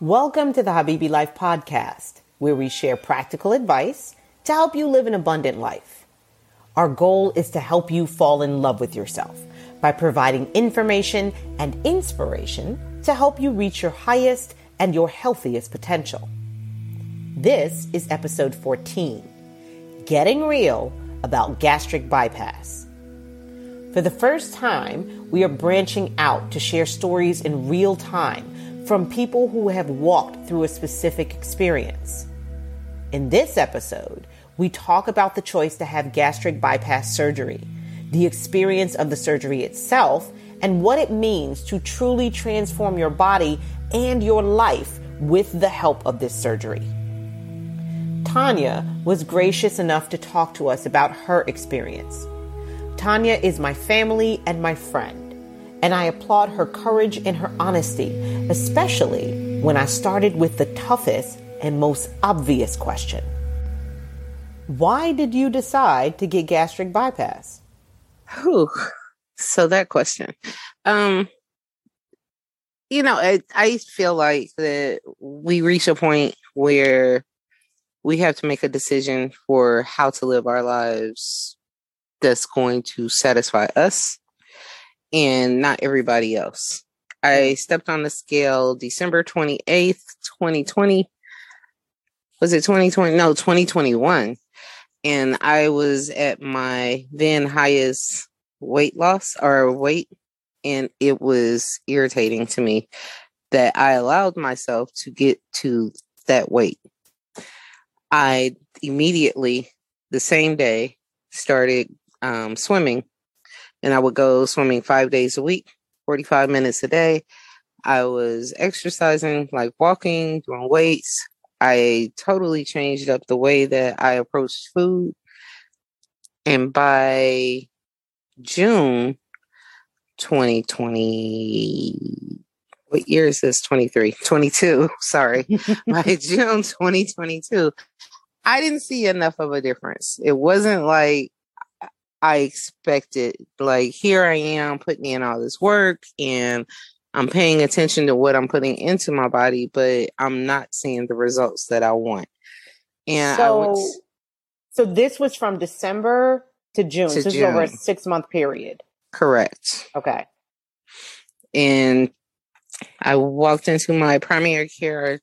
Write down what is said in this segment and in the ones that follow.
Welcome to the Habibi Life Podcast, where we share practical advice to help you live an abundant life. Our goal is to help you fall in love with yourself by providing information and inspiration to help you reach your highest and your healthiest potential. This is episode 14 Getting Real about Gastric Bypass. For the first time, we are branching out to share stories in real time from people who have walked through a specific experience. In this episode, we talk about the choice to have gastric bypass surgery, the experience of the surgery itself, and what it means to truly transform your body and your life with the help of this surgery. Tanya was gracious enough to talk to us about her experience. Tanya is my family and my friend and I applaud her courage and her honesty, especially when I started with the toughest and most obvious question Why did you decide to get gastric bypass? Whew. So that question. Um, you know, I, I feel like that we reach a point where we have to make a decision for how to live our lives that's going to satisfy us and not everybody else. I stepped on the scale December 28th, 2020. Was it 2020? No, 2021. And I was at my then highest weight loss or weight. And it was irritating to me that I allowed myself to get to that weight. I immediately, the same day, started um, swimming and I would go swimming five days a week, 45 minutes a day. I was exercising, like walking, doing weights. I totally changed up the way that I approached food. And by June 2020, what year is this? 23, 22. Sorry. by June 2022, I didn't see enough of a difference. It wasn't like I expected. Like here I am putting in all this work and I'm paying attention to what I'm putting into my body, but I'm not seeing the results that I want. And so, so this was from December to June. To so this June. is over a six month period. Correct. Okay. And I walked into my primary care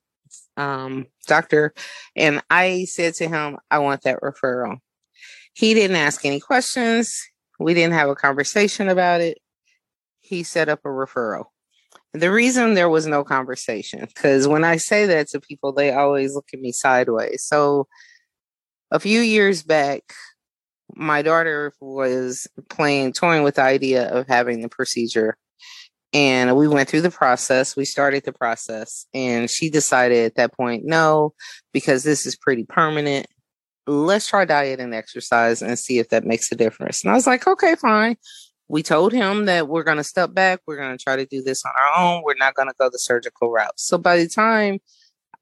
um, doctor and I said to him, I want that referral. He didn't ask any questions. We didn't have a conversation about it. He set up a referral. The reason there was no conversation, because when I say that to people, they always look at me sideways. So a few years back, my daughter was playing, toying with the idea of having the procedure. And we went through the process. We started the process. And she decided at that point, no, because this is pretty permanent let's try diet and exercise and see if that makes a difference. And I was like, okay, fine. We told him that we're going to step back. We're going to try to do this on our own. We're not going to go the surgical route. So by the time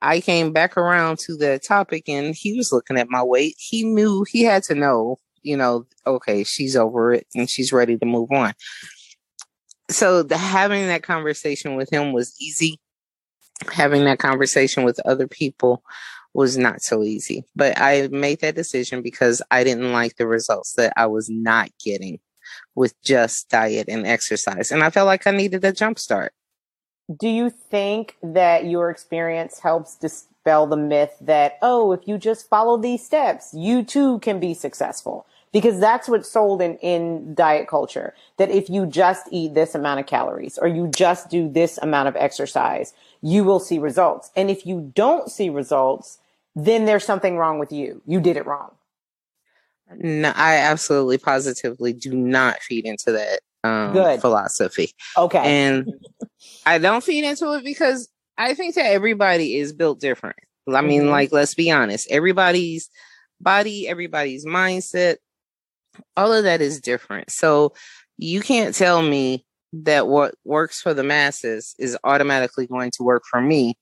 I came back around to the topic and he was looking at my weight, he knew he had to know, you know, okay, she's over it and she's ready to move on. So the having that conversation with him was easy. Having that conversation with other people was not so easy. But I made that decision because I didn't like the results that I was not getting with just diet and exercise. And I felt like I needed a jump start. Do you think that your experience helps dispel the myth that, oh, if you just follow these steps, you too can be successful? Because that's what's sold in, in diet culture. That if you just eat this amount of calories or you just do this amount of exercise, you will see results. And if you don't see results, then there's something wrong with you. You did it wrong. No, I absolutely positively do not feed into that um, Good. philosophy. Okay. And I don't feed into it because I think that everybody is built different. I mean, mm-hmm. like, let's be honest, everybody's body, everybody's mindset, all of that is different. So you can't tell me that what works for the masses is automatically going to work for me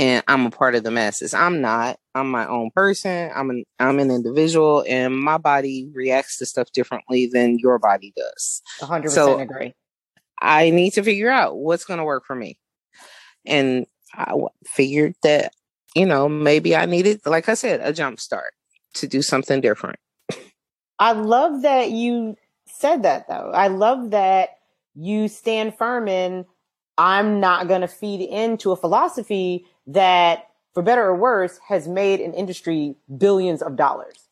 and I'm a part of the masses. I'm not. I'm my own person. I'm an I'm an individual, and my body reacts to stuff differently than your body does. 100 so agree. I need to figure out what's going to work for me. And I figured that, you know, maybe I needed, like I said, a jump start to do something different. I love that you said that though. I love that you stand firm in I'm not going to feed into a philosophy that, for better or worse, has made an industry billions of dollars.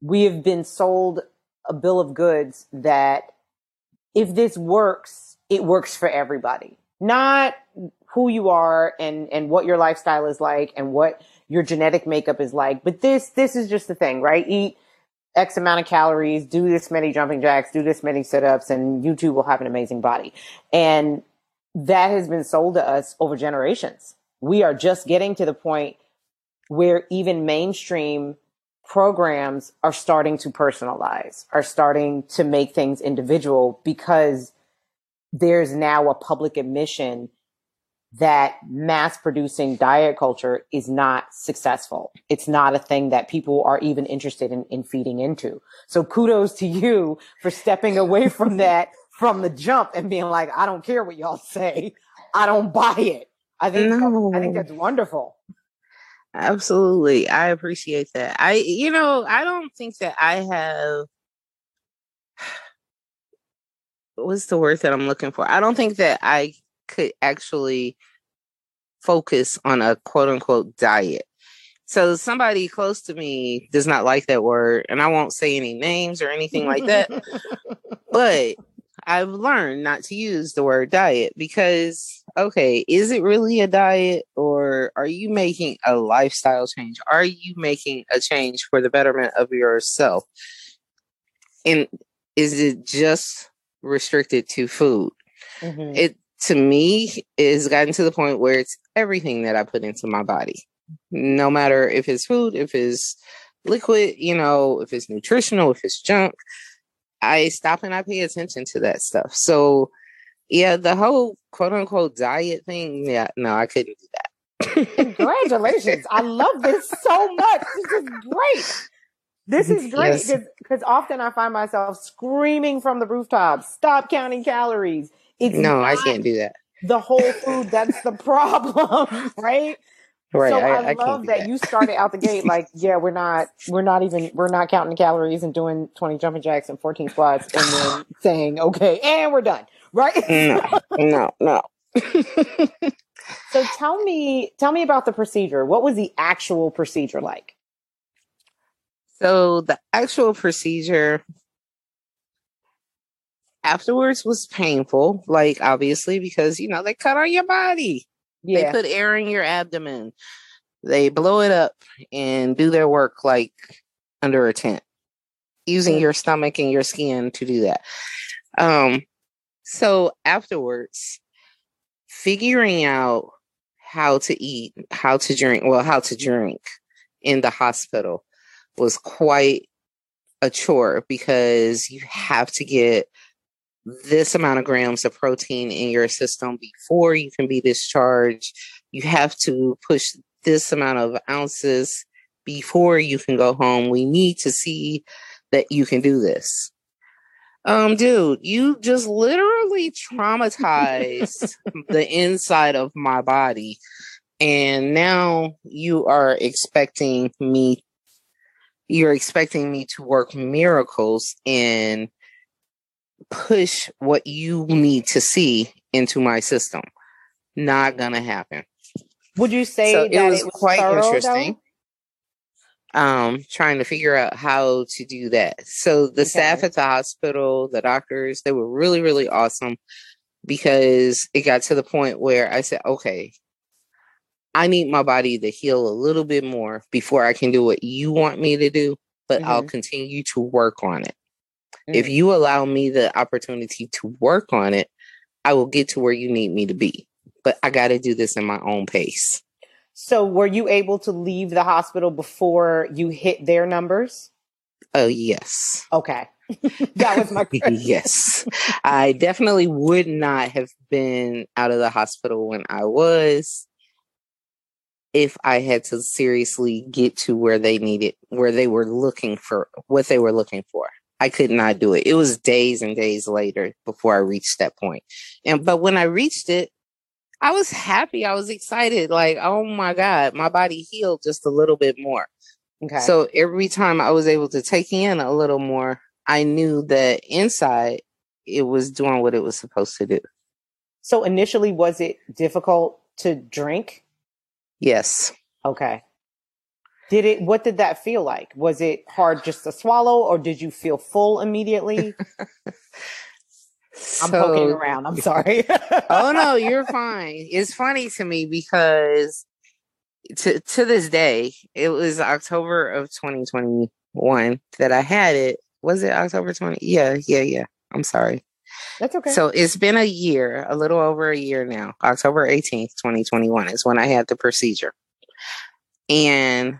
We have been sold a bill of goods that if this works, it works for everybody. Not who you are and, and what your lifestyle is like and what your genetic makeup is like. But this, this is just the thing, right? Eat X amount of calories, do this many jumping jacks, do this many sit ups, and you too will have an amazing body. And that has been sold to us over generations. We are just getting to the point where even mainstream programs are starting to personalize, are starting to make things individual because there's now a public admission that mass producing diet culture is not successful. It's not a thing that people are even interested in, in feeding into. So kudos to you for stepping away from that from the jump and being like, I don't care what y'all say. I don't buy it. I think, no. I think that's wonderful. Absolutely. I appreciate that. I, you know, I don't think that I have, what's the word that I'm looking for? I don't think that I could actually focus on a quote unquote diet. So somebody close to me does not like that word, and I won't say any names or anything like that. but I've learned not to use the word diet because, okay, is it really a diet or are you making a lifestyle change? Are you making a change for the betterment of yourself? And is it just restricted to food? Mm-hmm. It to me is gotten to the point where it's everything that I put into my body, no matter if it's food, if it's liquid, you know, if it's nutritional, if it's junk. I stop and I pay attention to that stuff. So, yeah, the whole quote unquote diet thing, yeah, no, I couldn't do that. Congratulations. I love this so much. This is great. This is great because yes. often I find myself screaming from the rooftops, stop counting calories. It's no, I can't do that. The whole food that's the problem, right? Right. So I, I, I love that, that, you started out the gate like, yeah, we're not, we're not even, we're not counting calories and doing 20 jumping jacks and 14 squats and then saying, okay, and we're done. Right. No, no, no. so tell me, tell me about the procedure. What was the actual procedure like? So the actual procedure afterwards was painful, like obviously, because, you know, they cut on your body. Yeah. They put air in your abdomen. They blow it up and do their work like under a tent, using mm. your stomach and your skin to do that. Um, so afterwards, figuring out how to eat, how to drink, well, how to drink in the hospital was quite a chore because you have to get this amount of grams of protein in your system before you can be discharged. You have to push this amount of ounces before you can go home. We need to see that you can do this. Um, dude, you just literally traumatized the inside of my body. And now you are expecting me, you're expecting me to work miracles and push what you need to see into my system. Not gonna happen. Would you say so it, was it, was quite thorough, interesting? Though? Um, trying to figure out how to do that. So the okay. staff at the hospital, the doctors, they were really, really awesome because it got to the point where I said, okay, I need my body to heal a little bit more before I can do what you want me to do, but mm-hmm. I'll continue to work on it. Mm. If you allow me the opportunity to work on it, I will get to where you need me to be. But I got to do this in my own pace. So, were you able to leave the hospital before you hit their numbers? Oh, yes. Okay. that was my question. yes. I definitely would not have been out of the hospital when I was if I had to seriously get to where they needed, where they were looking for what they were looking for. I could not do it. It was days and days later before I reached that point. And but when I reached it, I was happy. I was excited. Like, oh my God, my body healed just a little bit more. Okay. So every time I was able to take in a little more, I knew that inside it was doing what it was supposed to do. so initially, was it difficult to drink? Yes. Okay. Did it, what did that feel like? Was it hard just to swallow or did you feel full immediately? I'm poking around. I'm sorry. oh no, you're fine. It's funny to me because to to this day, it was October of 2021 that I had it. Was it October 20? Yeah, yeah, yeah. I'm sorry. That's okay. So it's been a year, a little over a year now. October 18th, 2021 is when I had the procedure. And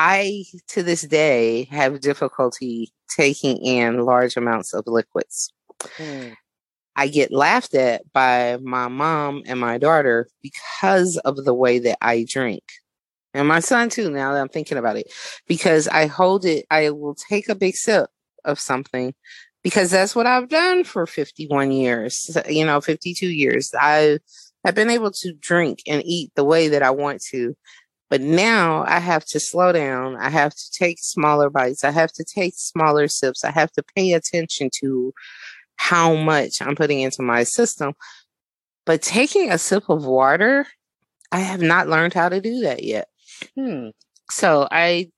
I, to this day, have difficulty taking in large amounts of liquids. Hmm. I get laughed at by my mom and my daughter because of the way that I drink. And my son too, now that I'm thinking about it, because I hold it, I will take a big sip of something because that's what I've done for 51 years, you know, 52 years. I have been able to drink and eat the way that I want to. But now I have to slow down. I have to take smaller bites. I have to take smaller sips. I have to pay attention to how much I'm putting into my system. But taking a sip of water, I have not learned how to do that yet. Hmm. So I,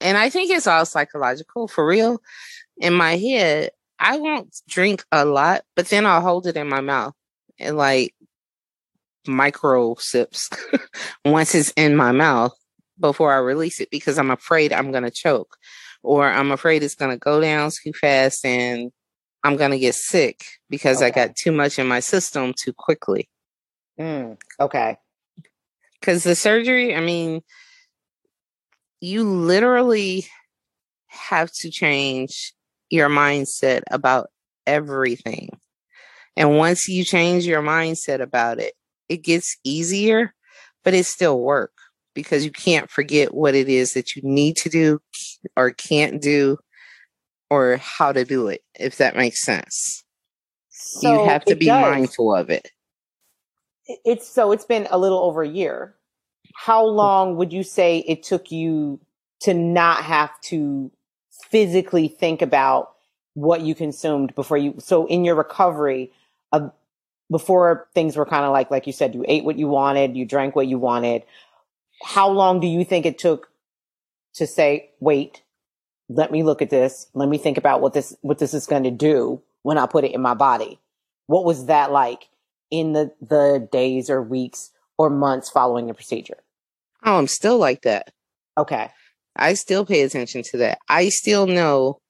and I think it's all psychological for real. In my head, I won't drink a lot, but then I'll hold it in my mouth and like micro sips once it's in my mouth before I release it because I'm afraid I'm going to choke or I'm afraid it's going to go down too fast and I'm going to get sick because I got too much in my system too quickly. Hmm. Okay. Because the surgery, I mean, you literally have to change your mindset about everything. And once you change your mindset about it, it gets easier, but it's still work because you can't forget what it is that you need to do or can't do or how to do it, if that makes sense. So you have to be does. mindful of it. It- It's so it's been a little over a year. How long would you say it took you to not have to physically think about what you consumed before you so in your recovery uh, before things were kind of like like you said you ate what you wanted you drank what you wanted how long do you think it took to say wait let me look at this let me think about what this what this is going to do when i put it in my body what was that like in the the days or weeks or months following the procedure Oh, I'm still like that. okay I still pay attention to that. I still know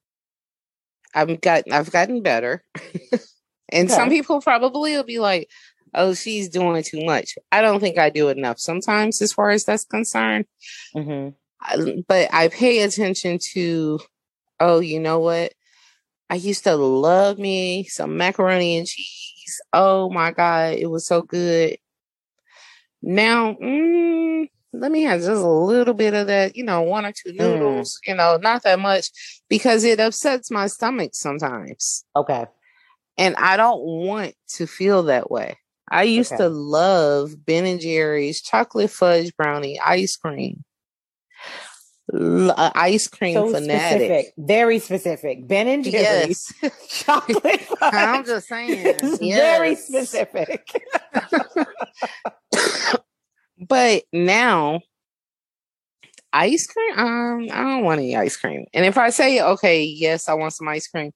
I've got I've gotten better. and some people probably will be like, "Oh, she's doing too much." I don't think I do enough sometimes as far as that's concerned. hmm I- but I pay attention to oh, you know what? I used to love me some macaroni and cheese. Oh my god, it was so good. Now, mm, let me have just a little bit of that, you know, one or two Mm. noodles, you know, not that much because it upsets my stomach sometimes. okay And I don't want to feel that way. I used Okay. to love Ben and Jerry's chocolate fudge brownie ice cream. L- uh, ice cream so fanatic. specific very specific ben and jerry's Yes. chocolate I'm just saying. is very specific but now ice cream um i don't want any ice cream and if i say okay yes i want some ice cream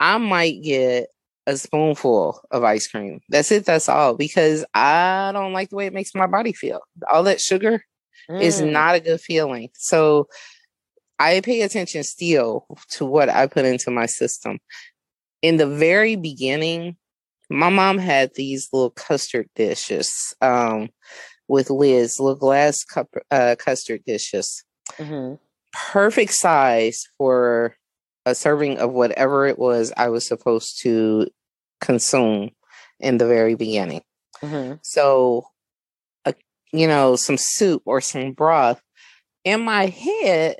i might get a spoonful of ice cream that's it that's all because i don't like the way it makes my body feel all that sugar is Mm. not a good feeling so i pay attention still to what i put into my system in the very beginning my mom had these little custard dishes um with lids, little glass cup uh, custard dishes. Mhm. Perfect size for a serving of whatever it was I was supposed to consume in the very beginning. Mhm. So, uh, you know, some soup or some broth. In my head,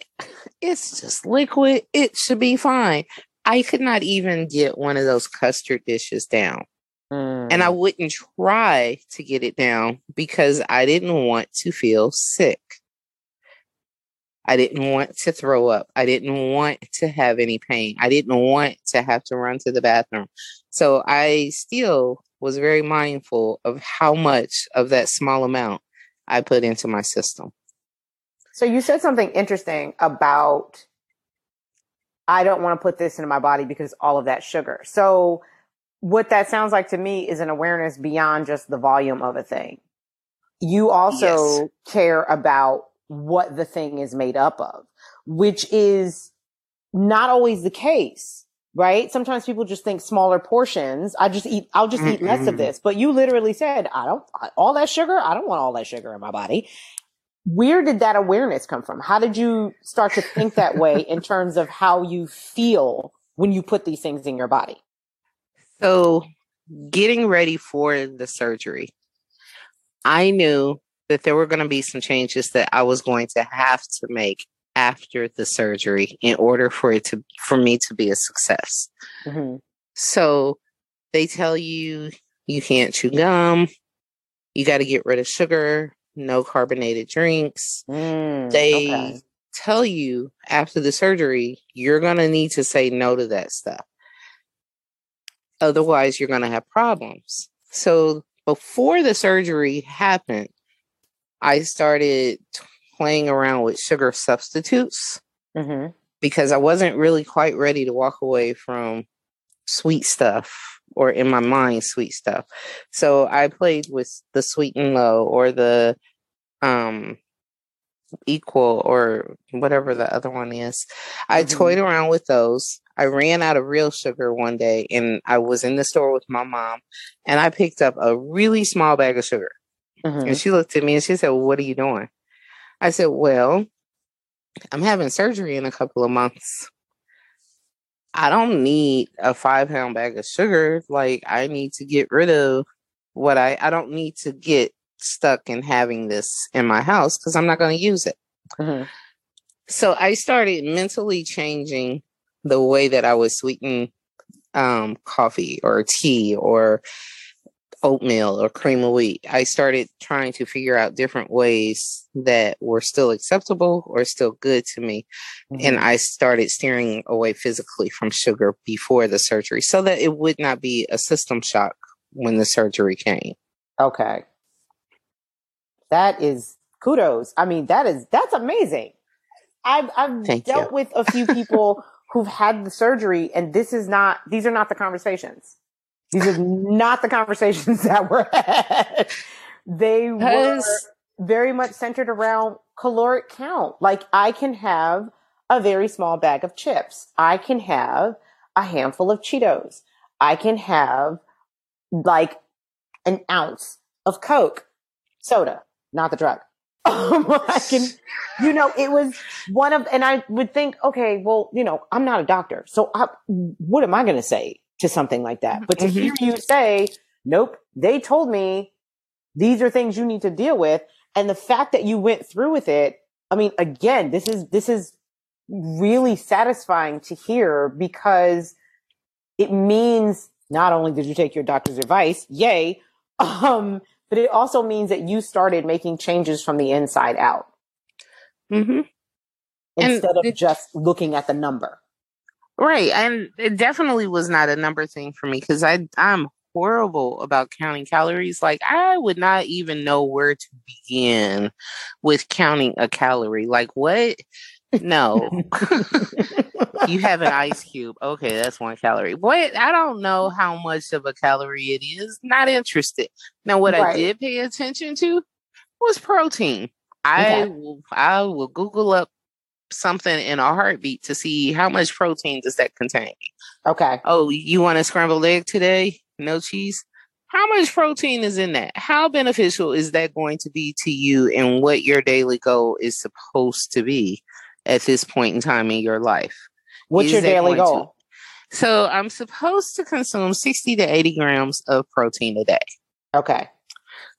it's just liquid. It should be fine. I could not even get one of those custard dishes down. Mm. And I mm. wouldn't try to get it down because I didn't want to feel sick. I didn't want to throw up. I didn't want to have any pain. I didn't want to have to run to the bathroom. So I still was very mindful of how much of that small amount I put into my system. So you said something interesting about I don't want to put this into my body because all of that sugar. So what that sounds like to me is an awareness beyond just the volume of a thing. You also yes. care about what the thing is made up of, which is not always the case, right? Sometimes people just think smaller portions. I just eat, I'll just mm eat less of this. But you literally said, I don't, all that sugar, I don't want all that sugar in my body. Where did that awareness come from? How did you start to think that way in terms of how you feel when you put these things in your body? So, getting ready for the surgery, I knew that there were going to be some changes that I was going to have to make after the surgery in order for it to for me to be a success. Mm-hmm. So they tell you you can't chew gum, you got to get rid of sugar, no carbonated drinks. Mm, they okay. tell you after the surgery you're going to need to say no to that stuff. Otherwise, you're going to have problems. So before the surgery happened, I started playing around with sugar substitutes mm-hmm. because I wasn't really quite ready to walk away from sweet stuff or in my mind sweet stuff. So I played with the sweet and low or the um equal or whatever the other one is. I mm-hmm. toyed around with those. I ran out of real sugar one day and I was in the store with my mom and I picked up a really small bag of sugar. Mm-hmm. And she looked at me and she said, well, What are you doing? I said, Well, I'm having surgery in a couple of months. I don't need a five pound bag of sugar. Like, I need to get rid of what I, I don't need to get stuck in having this in my house because I'm not going to use it. Mm-hmm. So I started mentally changing the way that I was sweeten um, coffee or tea or oatmeal or cream of wheat. I started trying to figure out different ways that were still acceptable or still good to me. Mm-hmm. And I started steering away physically from sugar before the surgery so that it would not be a system shock when the surgery came. Okay. That is kudos. I mean, that is, that's amazing. I've, I've dealt you. with a few people who've had the surgery and this is not, these are not the conversations. These are not the conversations that were had. They were very much centered around caloric count. Like I can have a very small bag of chips. I can have a handful of Cheetos. I can have like an ounce of Coke soda, not the drug. I can, you know, it was one of, and I would think, okay, well, you know, I'm not a doctor. So I, what am I going to say? To something like that. But to mm-hmm. hear you say, nope, they told me these are things you need to deal with. And the fact that you went through with it, I mean, again, this is, this is really satisfying to hear because it means not only did you take your doctor's advice, yay, um, but it also means that you started making changes from the inside out. Mm-hmm. Instead and of just looking at the number. Right. And it definitely was not a number thing for me because I I'm horrible about counting calories. Like I would not even know where to begin with counting a calorie. Like what? No. you have an ice cube. Okay, that's one calorie. What? I don't know how much of a calorie it is. Not interested. Now what right. I did pay attention to was protein. I will I will Google up something in a heartbeat to see how much protein does that contain. Okay. Oh, you want a scrambled egg today? No cheese? How much protein is in that? How beneficial is that going to be to you and what your daily goal is supposed to be at this point in time in your life? What's is your daily goal? To, so I'm supposed to consume 60 to 80 grams of protein a day. Okay.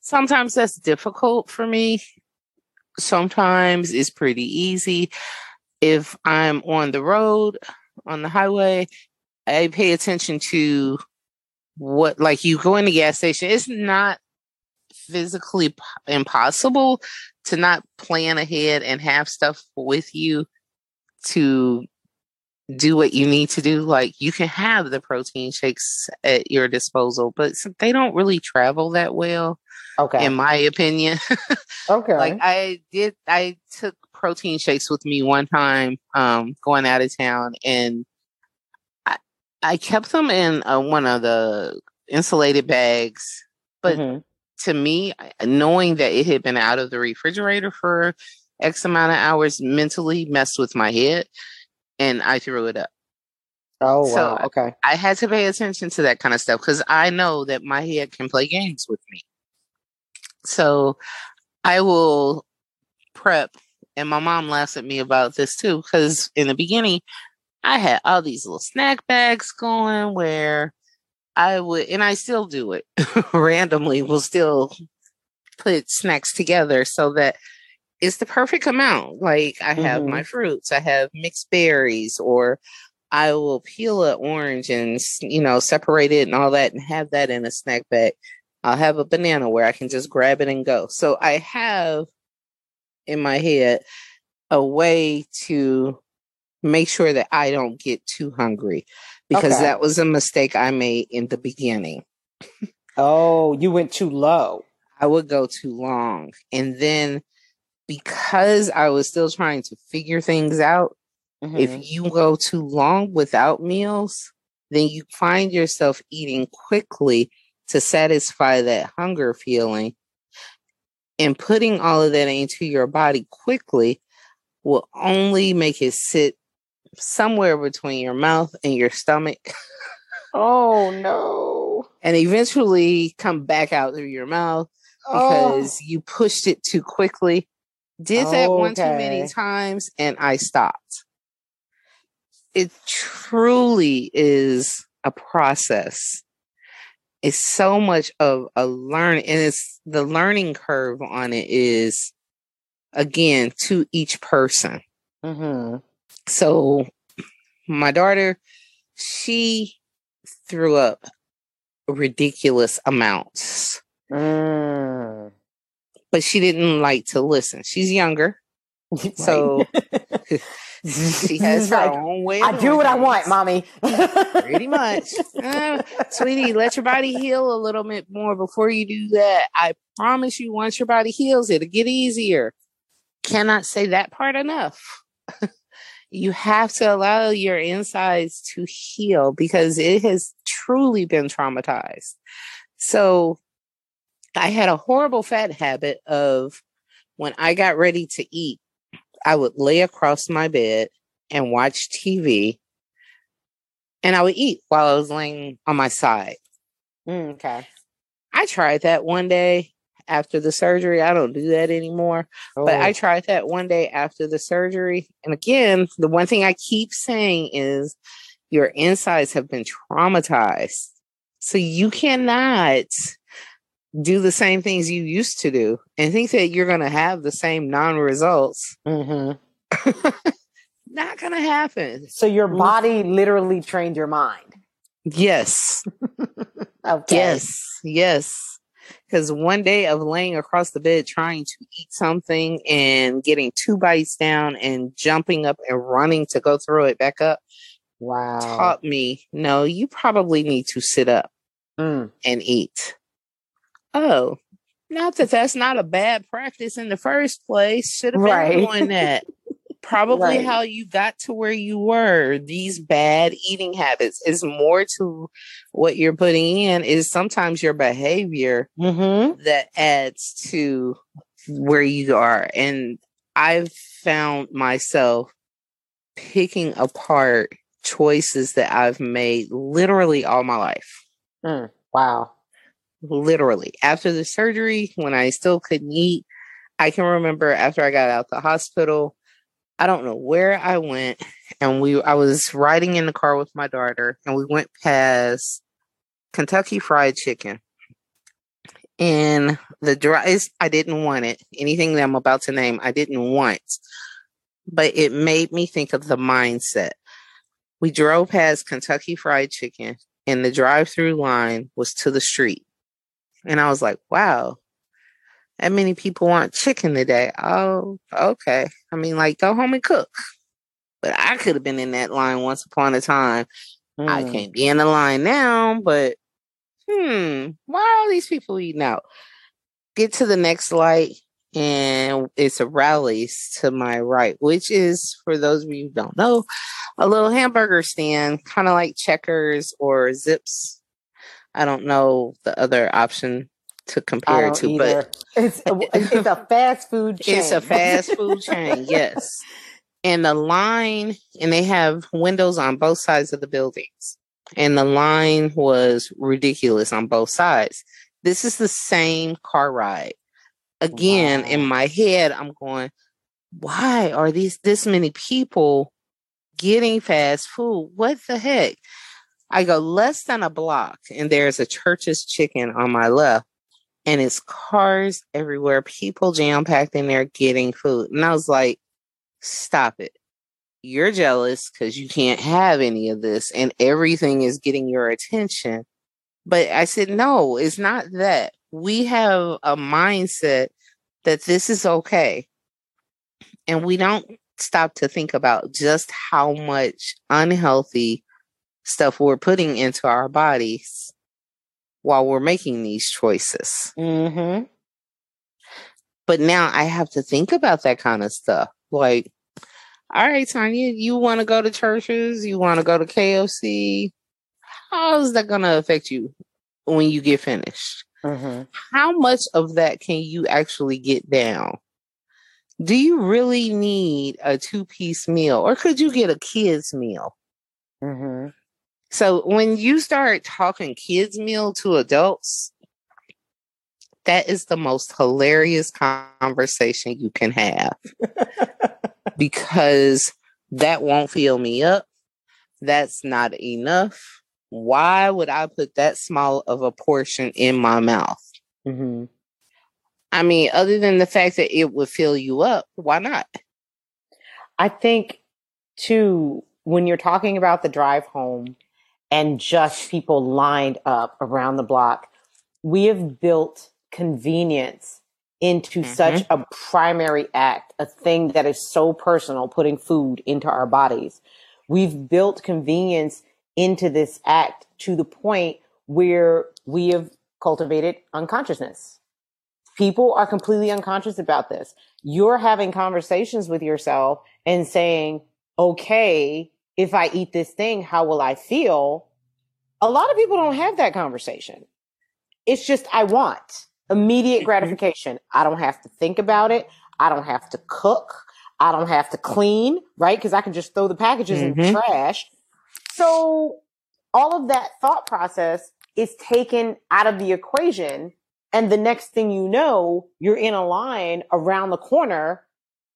Sometimes that's difficult for me sometimes it's pretty easy. If I'm on the road, on the highway, I pay attention to what like you go in the gas station. It's not physically impossible to not plan ahead and have stuff with you to do what you need to do. Like you can have the protein shakes at your disposal, but they don't really travel that well. Okay. In my opinion. okay. like I did I took protein shakes with me one time um going out of town and I I kept them in uh, one of the insulated bags but Mhm. to me knowing that it had been out of the refrigerator for x amount of hours mentally messed with my head and I threw it up. Oh so- wow. Okay. I had to pay attention to that kind of stuff because I know that my head can play games with me. So I will prep, and my mom laughs at me about this too because in the beginning, I had all these little snack bags going where I would, and I still do it randomly, will still put snacks together so that it's the perfect amount. Like I have my mm-hmm. fruits, I have mixed berries, or I will peel an orange and you know separate it and all that, and have that in a snack bag. I'll have a banana where I can just grab it and go. So I have in my head a way to make sure that I don't get too hungry because Okay. that was a mistake I made in the beginning. Oh, you went too low. I would go too long. And then because I was still trying to figure things out, Mhm. if you go too long without meals, then you find yourself eating quickly to satisfy that hunger feeling. And putting all of that into your body quickly will only make it sit somewhere between your mouth and your stomach oh no. and eventually come back out through your mouth Oh. because you pushed it too quickly. Did that one too many times and I stopped. It truly is a process. It's so much of a learn and it's the learning curve on it is again to each person. hmm So my daughter, she threw up ridiculous amounts Mm. But she didn't like to listen. She's younger, so she has her like, own way. I do what I want, mommy. Pretty much, Uh, sweetie. Let your body heal a little bit more before you do that. I promise you, once your body heals, it'll get easier. Cannot say that part enough. you have to allow your insides to heal because it has truly been traumatized. So I had a horrible fat habit of when I got ready to eat, I would lay across my bed and watch TV and I would eat while I was laying on my side. Mm, okay. I tried that one day after the surgery. I don't do that anymore. But I Oh. tried that one day after the surgery. And again, the one thing I keep saying is your insides have been traumatized. So you cannot do the same things you used to do and think that you're going to have the same non results. Mhm. Not going to happen. So your body literally trained your mind. Yes. Okay. Yes. Yes. Because one day of laying across the bed trying to eat something and getting two bites down and jumping up and running to go throw it back up Wow. taught me no, you probably need to sit up Mm. and eat. Oh, not that that's not a bad practice in the first place. Should have been Right. doing that. Probably Right. how you got to where you were. These bad eating habits is more to what you're putting in is sometimes your behavior Mm-hmm. that adds to where you are. And I've found myself picking apart choices that I've made literally all my life. Mm. Wow. Literally. After the surgery, when I still couldn't eat, I can remember after I got out the hospital, I don't know where I went, and we I was riding in the car with my daughter, and we went past Kentucky Fried Chicken. And the drive, I didn't want it. Anything that I'm about to name, I didn't want. But it made me think of the mindset. We drove past Kentucky Fried Chicken, and the drive-through line was to the street. And I was like, wow, that many people want chicken today. Oh, okay. I mean, like, go home and cook. But I could have been in that line once upon a time. Mm. I can't be in the line now, but hmm, why are all these people eating out? Get to the next light, and it's a Rally's to my right, which is, for those of you who don't know, a little hamburger stand, kind of like Checkers or Zips. I don't know the other option to compare it to, either. but uh, it's a, it's a fast food chain. It's a fast food chain, yes. And the line, and they have windows on both sides of the buildings. And the line was ridiculous on both sides. This is the same car ride. Again, wow. in my head, I'm going, why are these this many people getting fast food? What the heck? I go less than a block, and there's a Church's Chicken on my left and it's cars everywhere, people jam packed in there getting food. And I was like, stop it. You're jealous because you can't have any of this and everything is getting your attention. But I said, no, it's not that. We have a mindset that this is okay. And we don't stop to think about just how much unhealthy stuff we're putting into our bodies while we're making these choices. Mm-hmm. But now I have to think about that kind of stuff. Like, all right, Tanya, you want to go to Church's, you want to go to KFC. How is that going to affect you when you get finished? Mm-hmm. How much of that can you actually get down? Do you really need a two piece meal or could you get a kid's meal? Mm-hmm. So when you start talking kids meal to adults, that is the most hilarious conversation you can have because that won't fill me up. That's not enough. Why would I put that small of a portion in my mouth? Mm-hmm. I mean, other than the fact that it would fill you up, why not? I think, too, when you're talking about the drive home, and just people lined up around the block. We have built convenience into mm-hmm. such a primary act, a thing that is so personal, putting food into our bodies. We've built convenience into this act to the point where we have cultivated unconsciousness. People are completely unconscious about this. You're having conversations with yourself and saying, okay, if I eat this thing, how will I feel? A lot of people don't have that conversation. It's just, I want immediate mm-hmm. gratification. I don't have to think about it. I don't have to cook. I don't have to clean, right? Because I can just throw the packages mm-hmm. in the trash. So all of that thought process is taken out of the equation. And the next thing you know, you're in a line around the corner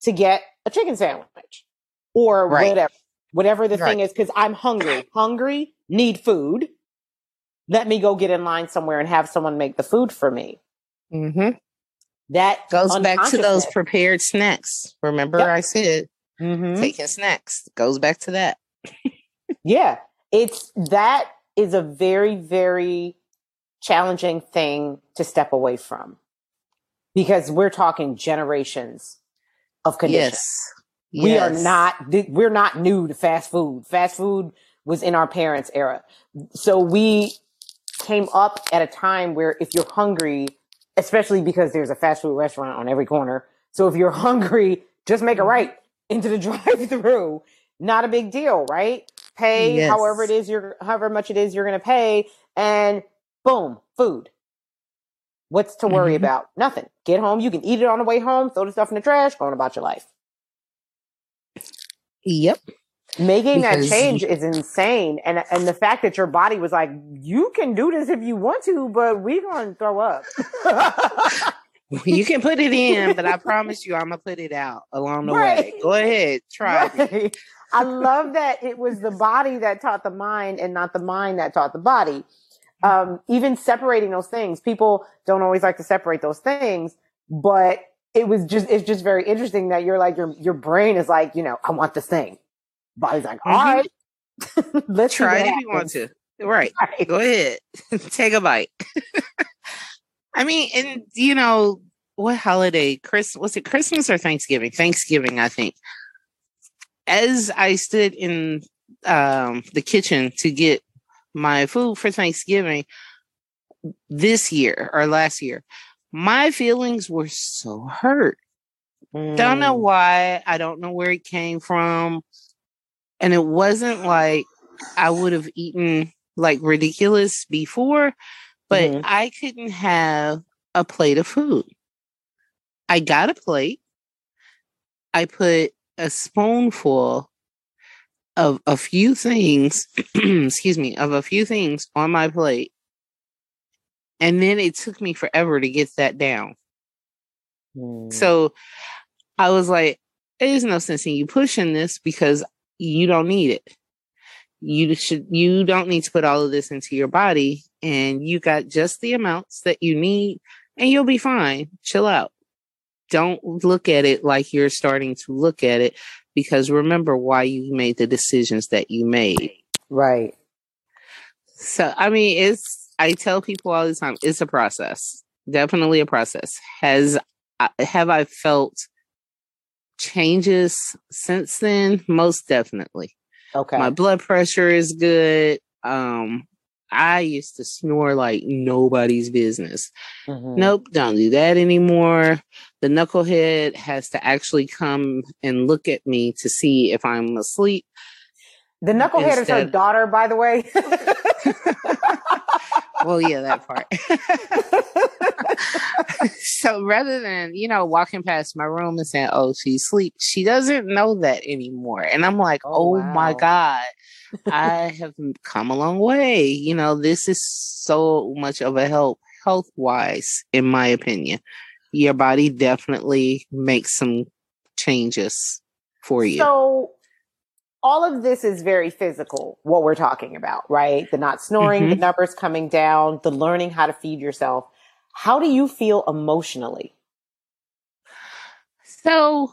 to get a chicken sandwich or right. whatever whatever the thing is, because I'm hungry, hungry, need food. Let me go get in line somewhere and have someone make the food for me. Mm-hmm. That goes back to those prepared snacks. Remember, yep. I said mm-hmm. taking snacks goes back to that. yeah, it's that is a very, very challenging thing to step away from because we're talking generations of conditions. Yes. Yes. We are not, we're not new to fast food. Fast food was in our parents' era. So we came up at a time where if you're hungry, especially because there's a fast food restaurant on every corner. So if you're hungry, just make a mm-hmm. right into the drive through. Not a big deal, right? Pay yes. however it is you're, however much it is you're going to pay and boom, food. What's to worry mm-hmm. about? Nothing. Get home. You can eat it on the way home, throw the stuff in the trash, go on about your life. Yep. Making because that change is insane. And and the fact that your body was like, you can do this if you want to, but we're gonna throw up. you can put it in, but I promise you I'm gonna put it out along the right. way. Go ahead, try right. I love that it was the body that taught the mind and not the mind that taught the body. Um, even separating those things, people don't always like to separate those things, but it was just it's just very interesting that you're like your your brain is like you know I want this thing. Body's like, all mm-hmm. right, let's try it if you want to. Right. right. Go ahead. Take a bite. I mean, and you know, what holiday? Chris was it Christmas or Thanksgiving? Thanksgiving, I think. As I stood in um, the kitchen to get my food for Thanksgiving this year or last year, my feelings were so hurt. Mm. Don't know mm. why. I don't know where it came from. And it wasn't like I would have eaten like ridiculous before, but mm-hmm. I couldn't have a plate of food. I got a plate. I put a spoonful of a few things, excuse me, of a few things on my plate. And then it took me forever to get that down. Mm. So I was like, there's no sense in you pushing this because you don't need it. You should you don't need to put all of this into your body and you got just the amounts that you need and you'll be fine. Chill out. Don't look at it like you're starting to look at it because remember why you made the decisions that you made. Right. So i mean it's i tell people all the time it's a process definitely a process has have i felt changes since then most definitely Okay. My blood pressure is good. Um, I used to snore like nobody's business. Mm-hmm. Nope, don't do that anymore. The knucklehead has to actually come and look at me to see if I'm asleep. The knucklehead Instead- is her daughter, by the way. well, yeah, that part. so rather than, you know, walking past my room and saying, oh, she's asleep, she doesn't know that anymore. And I'm like, oh, oh wow. my God, I have come a long way. You know, this is so much of a help health wise, in my opinion. Your body definitely makes some changes for you. So all of this is very physical, what we're talking about, right? The not snoring, mm-hmm. the numbers coming down, the learning how to feed yourself. How do you feel emotionally? So,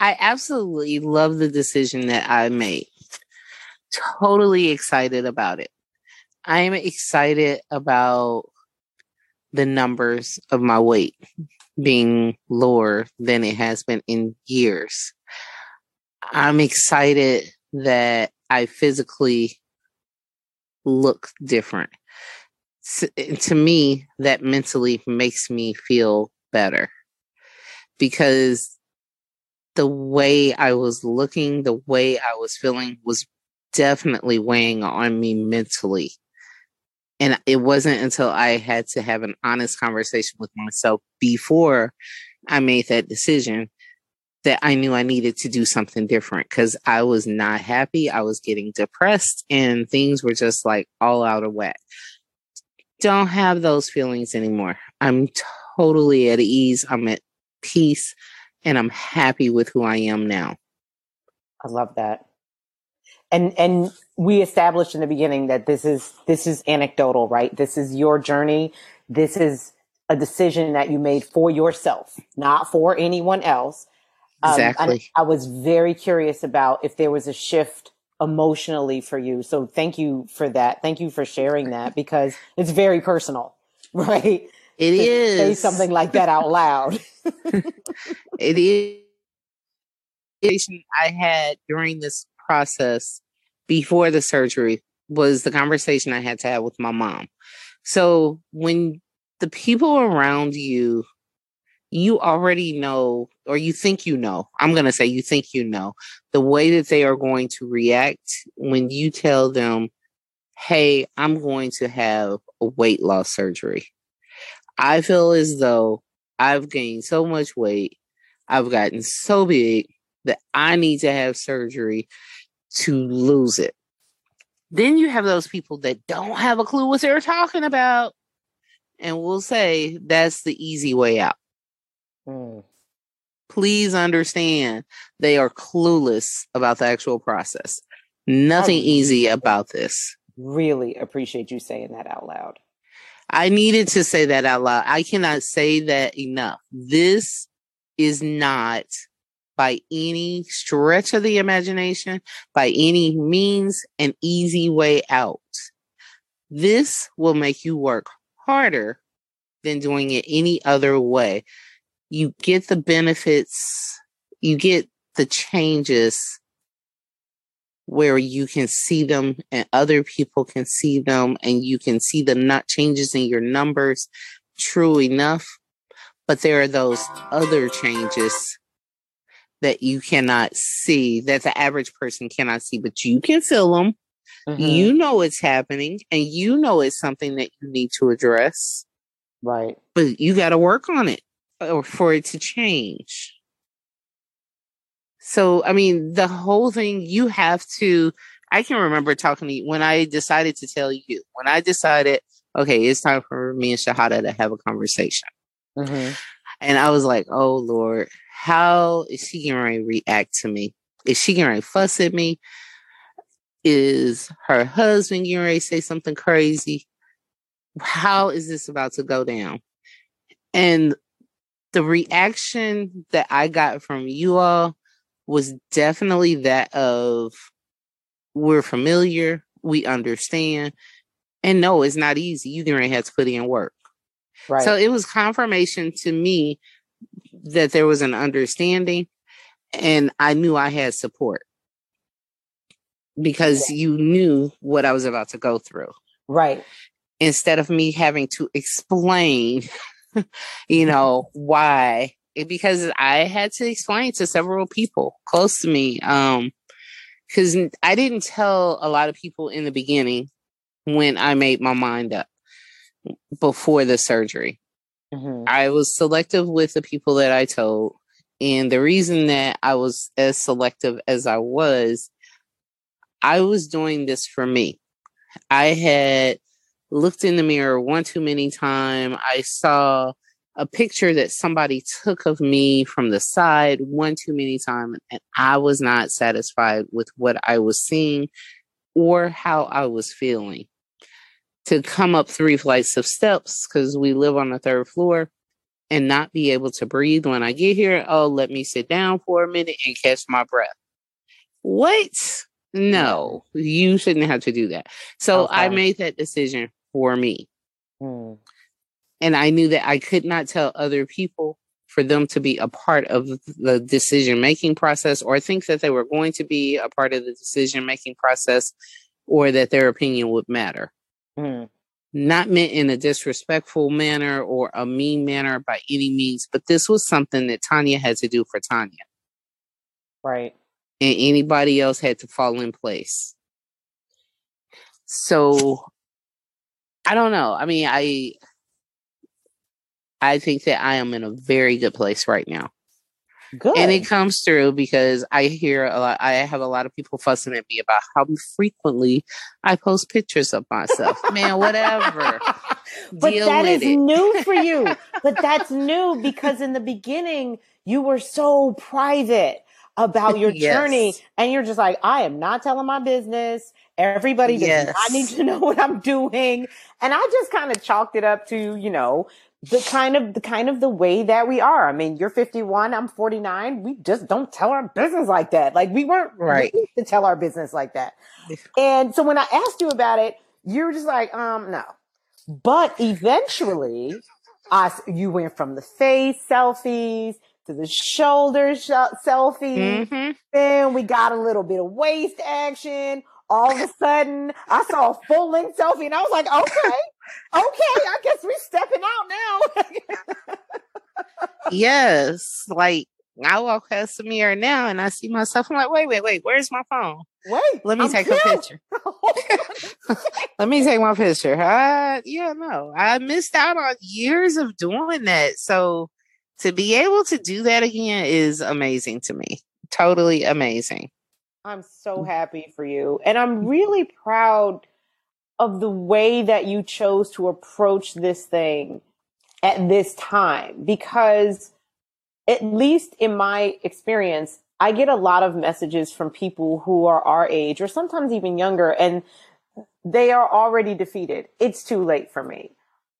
I absolutely love the decision that I made. Totally excited about it. I am excited about the numbers of my weight being lower than it has been in years. I'm excited that I physically look different. Eh, to me, that mentally makes me feel better because the way I was looking, the way I was feeling was definitely weighing on me mentally. And it wasn't until I had to have an honest conversation with myself before I made that decision that I knew I needed to do something different because I was not happy. I was getting depressed and things were just like all out of whack. Don't have those feelings anymore. I'm totally at ease. I'm at peace and I'm happy with who I am now. I love that and and we established in the beginning that this is this is anecdotal right? This is your journey. This is a decision that you made for yourself not for anyone else. Um, exactly. I, I was very curious about if there was a shift emotionally for you. So thank you for that. Thank you for sharing that because it's very personal right? It to is. say something like that out loud. It is. I had during this process before the surgery was the conversation I had to have with my mom. So when the people around you, you already know, or you think you know, I'm going to say you think you know the way that they are going to react when you tell them, Hey, I'm going to have a weight loss surgery. I feel as though I've gained so much weight. I've gotten so big that I need to have surgery to lose it. Then you have those people that don't have a clue what they're talking about and we'll say that's the easy way out. Mm. Please understand they are clueless about the actual process. Nothing easy about this. Really appreciate you saying that out loud. I needed to say that out loud. I cannot say that enough. This is not by any stretch of the imagination, by any means, an easy way out. This will make you work harder than doing it any other way. You get the benefits, you get the changes where you can see them and other people can see them and you can see the not changes in your numbers true enough but there are those other changes that you cannot see that the average person cannot see but you can feel them mm-hmm. you know it's happening and you know it's something that you need to address. Right. But you got to work on it uh, for it to change. So i mean the whole thing you have to i can remember talking to you when i decided to tell you when i decided okay it's time for me and shahada to have a conversation. Mm-hmm. And i was like oh lord how is she going to react to me? Is she going to fuss at me? Is her husband going to say something crazy? How is this about to go down? And the reaction that I got from you all was definitely that of we're familiar, we understand, and no, it's not easy. You're to have to put in work. Right. So it was confirmation to me that there was an understanding and I knew I had support because you knew what I was about to go through. Right. Instead of me having to explain, you know, why, because I had to explain to several people close to me. Um, because I didn't tell a lot of people in the beginning when I made my mind up before the surgery. Mm-hmm. I was selective with the people that I told. And the reason that I was as selective as I was, I was doing this for me. I had looked in the mirror one too many times. I saw a picture that somebody took of me from the side one too many times, and I was not satisfied with what I was seeing or how I was feeling to come up three flights of steps because we live on the third floor and not be able to breathe when I get here. Oh, let me sit down for a minute and catch my breath. What? No, you shouldn't have to do that. So okay. I made that decision for me. Hmm. And I knew that I could not tell other people for them to be a part of the decision making process or think that they were going to be a part of the decision making process or that their opinion would matter. Mm. Not meant in a disrespectful manner or a mean manner by any means, but this was something that Tanya had to do for Tanya. Right. And anybody else had to fall in place. So I don't know. I mean, I I think that I am in a very good place right now. Good. And it comes through because I hear a lot, I have a lot of people fussing at me about how frequently I post pictures of myself. Man, whatever. but Deal that is it. new for you. but that's new because in the beginning, you were so private about your yes. journey and you're just like, I am not telling my business. Everybody does yes. not need to know what I'm doing. And I just kind of chalked it up to, you know, the kind of the kind of the way that we are. I mean, you're 51, I'm 49. We just don't tell our business like that. Like we weren't right to tell our business like that. And so when I asked you about it, you were just like, um, no. But eventually, I you went from the face selfies to the shoulder sh- selfies. Mm-hmm. Then we got a little bit of waist action. All of a sudden, I saw a full length selfie, and I was like, okay, I guess we're stepping out now. yes, like I walk past the mirror now and I see myself. I'm like, wait, wait, wait, where's my phone? Wait, let me I'm take cute. a picture. let me take my picture. Uh, yeah, no, I missed out on years of doing that. So to be able to do that again is amazing to me. Totally amazing. I'm so happy for you. And I'm really proud of the way that you chose to approach this thing at this time because at least in my experience i get a lot of messages from people who are our age or sometimes even younger and they are already defeated. It's too late for me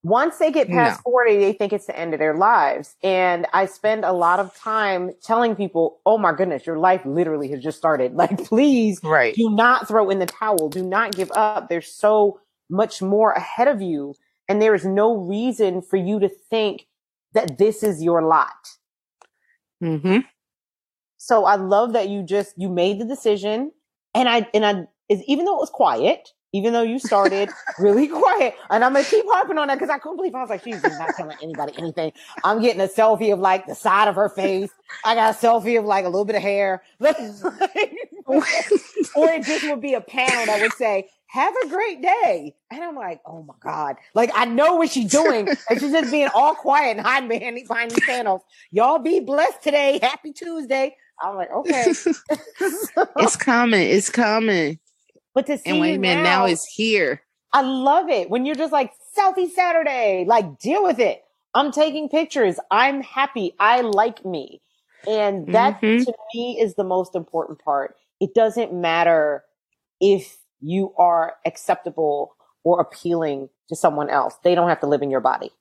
once they get past no. 40, they think it's the end of their lives. And I spend a lot of time telling people, oh my goodness, your life literally has just started. Like, please right. do not throw in the towel. Do not give up. There's so much more ahead of you. And there is no reason for you to think that this is your lot. Mm-hmm. So I love that you just, you made the decision. And I, and I, is even though it was quiet, even though you started really quiet. And I'm gonna keep harping on that because I couldn't believe I was like, she's not telling anybody anything. I'm getting a selfie of like the side of her face. I got a selfie of like a little bit of hair. or it just would be a panel that would say, have a great day. And I'm like, oh my God. Like I know what she's doing. and she's just being all quiet and hiding behind, behind these panels. Y'all be blessed today. Happy Tuesday. I'm like, okay. it's coming. It's coming. But to see and wait a minute, now, now it's here. I love it when you're just like selfie Saturday, like deal with it. I'm taking pictures. I'm happy. I like me. And that mm-hmm. to me is the most important part. It doesn't matter if you are acceptable or appealing to someone else. They don't have to live in your body.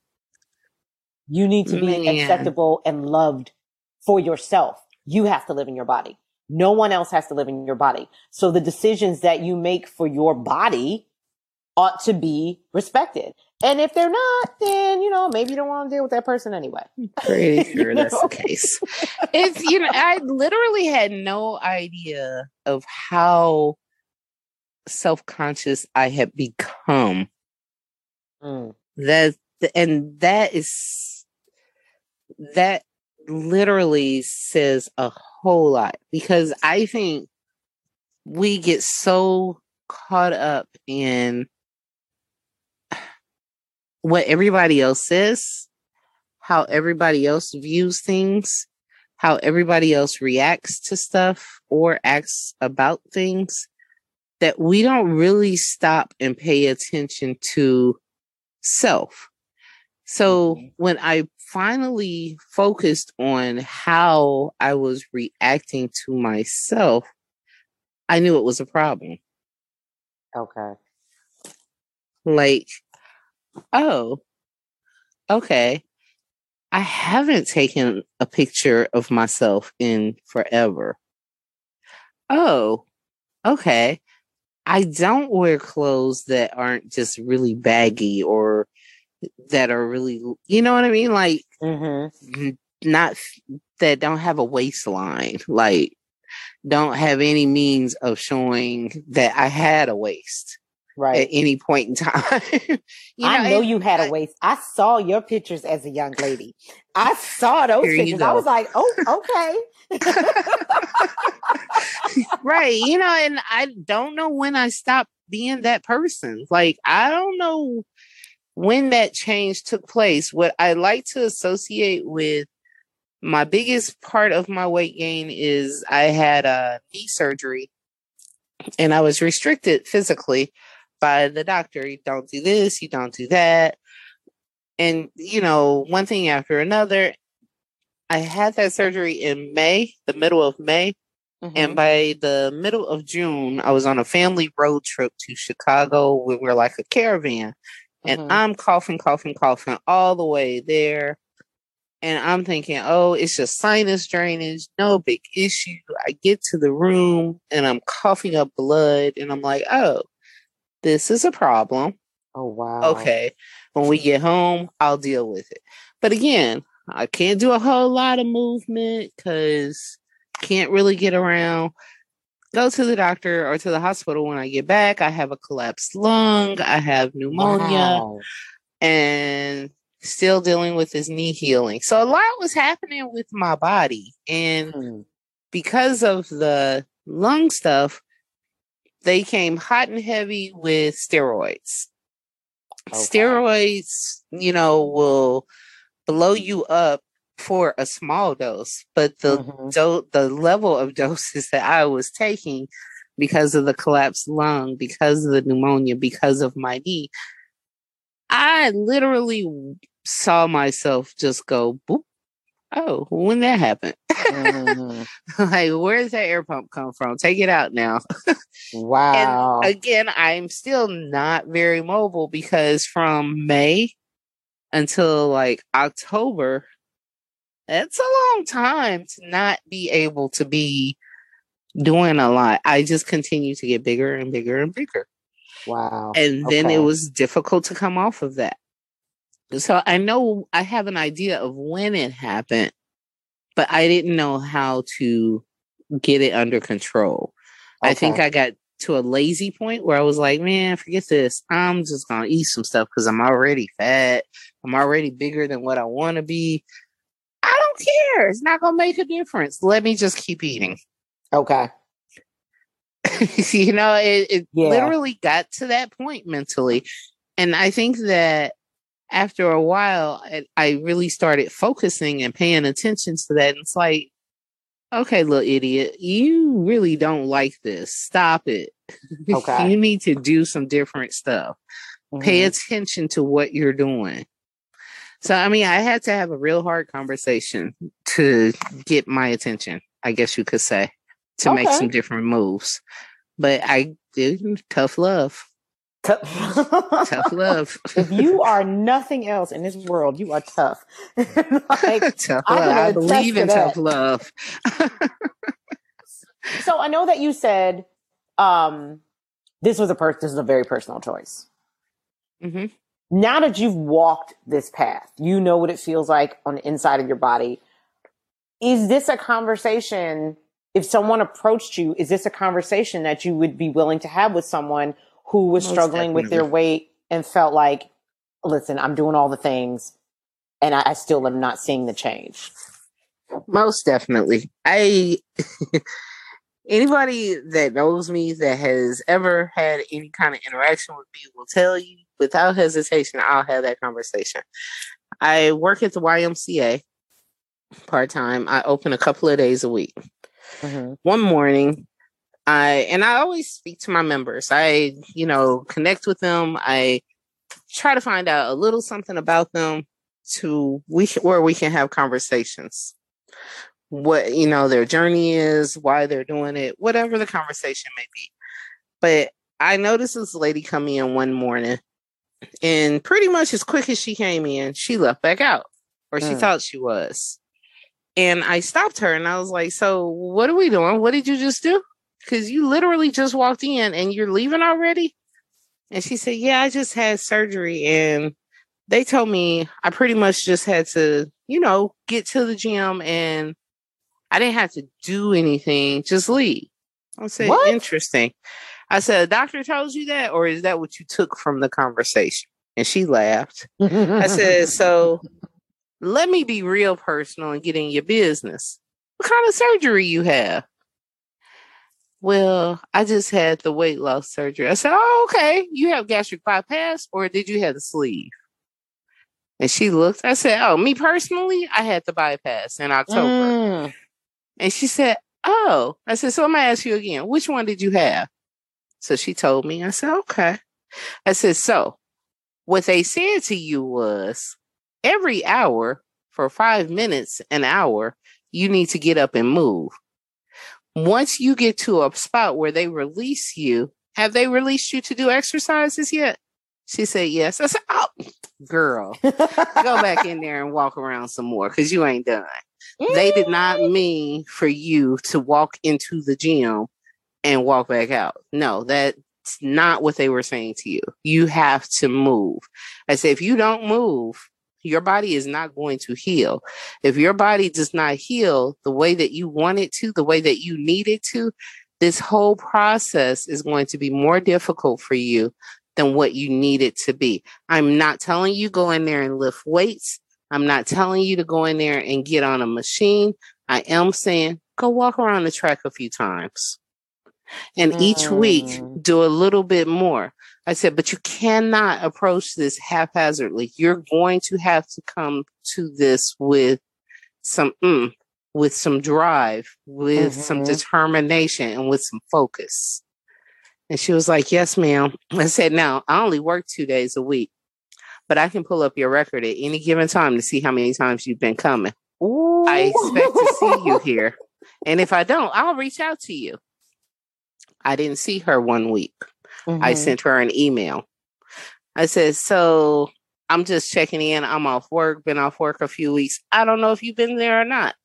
You need to be Man. acceptable and loved for yourself. You have to live in your body. No one else has to live in your body. So the decisions that you make for your body ought to be respected. And if they're not, then you know maybe you don't want to deal with that person anyway. Pretty sure that's the case. It's you know I literally had no idea of how self conscious I had become. Mm. That and that is that literally says a whole lot because I think we get so caught up in what everybody else says, how everybody else views things, how everybody else reacts to stuff or acts about things that we don't really stop and pay attention to self. So mm-hmm. when I finally focused on how I was reacting to myself, I knew it was a problem. Okay. Like, oh, okay. I haven't taken a picture of myself in forever. Oh, okay. I don't wear clothes that aren't just really baggy or that are really, you know what I mean? Like, mm-hmm. not that don't have a waistline, like, don't have any means of showing that I had a waist right at any point in time. you know, I know you had a waist. I saw your pictures as a young lady. I saw those pictures. I was like, oh, okay. right. You know, and I don't know when I stopped being that person. Like, I don't know when that change took place, what I like to associate with my biggest part of my weight gain is I had a knee surgery and I was restricted physically by the doctor. You don't do this, you don't do that. And, you know, one thing after another. I had that surgery in May, the middle of May. Mm-hmm. And by the middle of June, I was on a family road trip to Chicago. We were like a caravan and mm-hmm. I'm coughing, coughing, coughing all the way there. And I'm thinking, oh, it's just sinus drainage, no big issue. I get to the room and I'm coughing up blood, and I'm like, oh, this is a problem. Oh, wow. Okay. When we get home, I'll deal with it. But again, I can't do a whole lot of movement because can't really get around go to the doctor or to the hospital when I get back. I have a collapsed lung, I have pneumonia, wow. and still dealing with this knee healing. So a lot was happening with my body. And hmm. because of the lung stuff, they came hot and heavy with steroids. Okay. Steroids, you know, will blow you up for a small dose, but the mm-hmm. do- the level of doses that I was taking because of the collapsed lung, because of the pneumonia, because of my knee, I literally saw myself just go boop. Oh, when that happened. Mm-hmm. like, where does that air pump come from? Take it out now. wow. And again, I'm still not very mobile because from May until like October. That's a long time to not be able to be doing a lot. I just continue to get bigger and bigger and bigger. Wow. And then it was difficult to come off of that. So I know I have an idea of when it happened, but I didn't know how to get it under control. I think I got to a lazy point where I was like, man, forget this. I'm just going to eat some stuff because I'm already fat. I'm already bigger than what I want to be. I don't care. It's not going to make a difference. Let me just keep eating. Okay. you know, it, it Yeah. literally got to that point mentally. And I think that after a while, I, I really started focusing and paying attention to that. And it's like, okay, little idiot, you really don't like this. Stop it. Okay. you need to do some different stuff. Pay Mhm. attention to what you're doing. So, I mean, I had to have a real hard conversation to get my attention, I guess you could say, to make some different moves. But I did tough love. Tough love. if you are nothing else in this world, you are tough. like, tough I love. I believe in tough love. so I know that you said um, this was a per- this is a very personal choice. hmm Now that you've walked this path, you know what it feels like on the inside of your body. Is this a conversation? If someone approached you, is this a conversation that you would be willing to have with someone who was Most struggling with their weight and felt like, listen, I'm doing all the things and I, I still am not seeing the change? Most definitely. I anybody that knows me that has ever had any kind of interaction with me will tell you without hesitation I'll have that conversation. I work at the YMCA part time. I open a couple of days a week. Mm-hmm. One morning, I and I always speak to my members. I, you know, connect with them. I try to find out a little something about them to we where we can have conversations what you know their journey is why they're doing it whatever the conversation may be but i noticed this lady come in one morning and pretty much as quick as she came in she left back out or she Mm. thought she was and i stopped her and i was like so what are we doing what did you just do because you literally just walked in and you're leaving already and she said yeah i just had surgery and they told me I pretty much just had to, you know, get to the gym and I didn't have to do anything, just leave. I said, What? interesting. I said, a doctor told you that, or is that what you took from the conversation? And she laughed. I said, so let me be real personal and get in your business. What kind of surgery you have? Well, I just had the weight loss surgery. I said, Oh, okay. You have gastric bypass, or did you have the sleeve? And she looked, I said, Oh, me personally, I had the bypass in October. Mm. And she said, Oh, I said, so I'm gonna ask you again, which one did you have? So she told me, I said, Okay. I said, So what they said to you was every hour for five minutes, an hour, you need to get up and move. Once you get to a spot where they release you, have they released you to do exercises yet? She said, Yes. I said, Oh, girl, go back in there and walk around some more because you ain't done. They did not mm. mean for you to walk into the gym and walk back out. No, that's not what they were saying to you. You have to move. I say, if you don't move, your body is not going to heal. If your body does not heal the way that you want it to, the way that you need it to, this whole process is going to be more difficult for you than what you need it to be. I'm not telling you go in there and lift weights. I'm not telling you to go in there and get on a machine. I am saying go walk around the track a few times. And each week Mm. do a little bit more. I said, but you cannot approach this haphazardly. You're going to have to come to this with some mm, with some drive, with some Mhm. determination, and with some focus. And she was like, Yes, ma'am. I said, Now, I only work two days a week, but I can pull up your record at any given time to see how many times you've been coming. I expect to see you here. And if I don't, I'll reach out to you. I didn't see her one week. I Mhm. sent her an email. I said, So I'm just checking in. I'm off work, been off work a few weeks. I don't know if you've been there or not,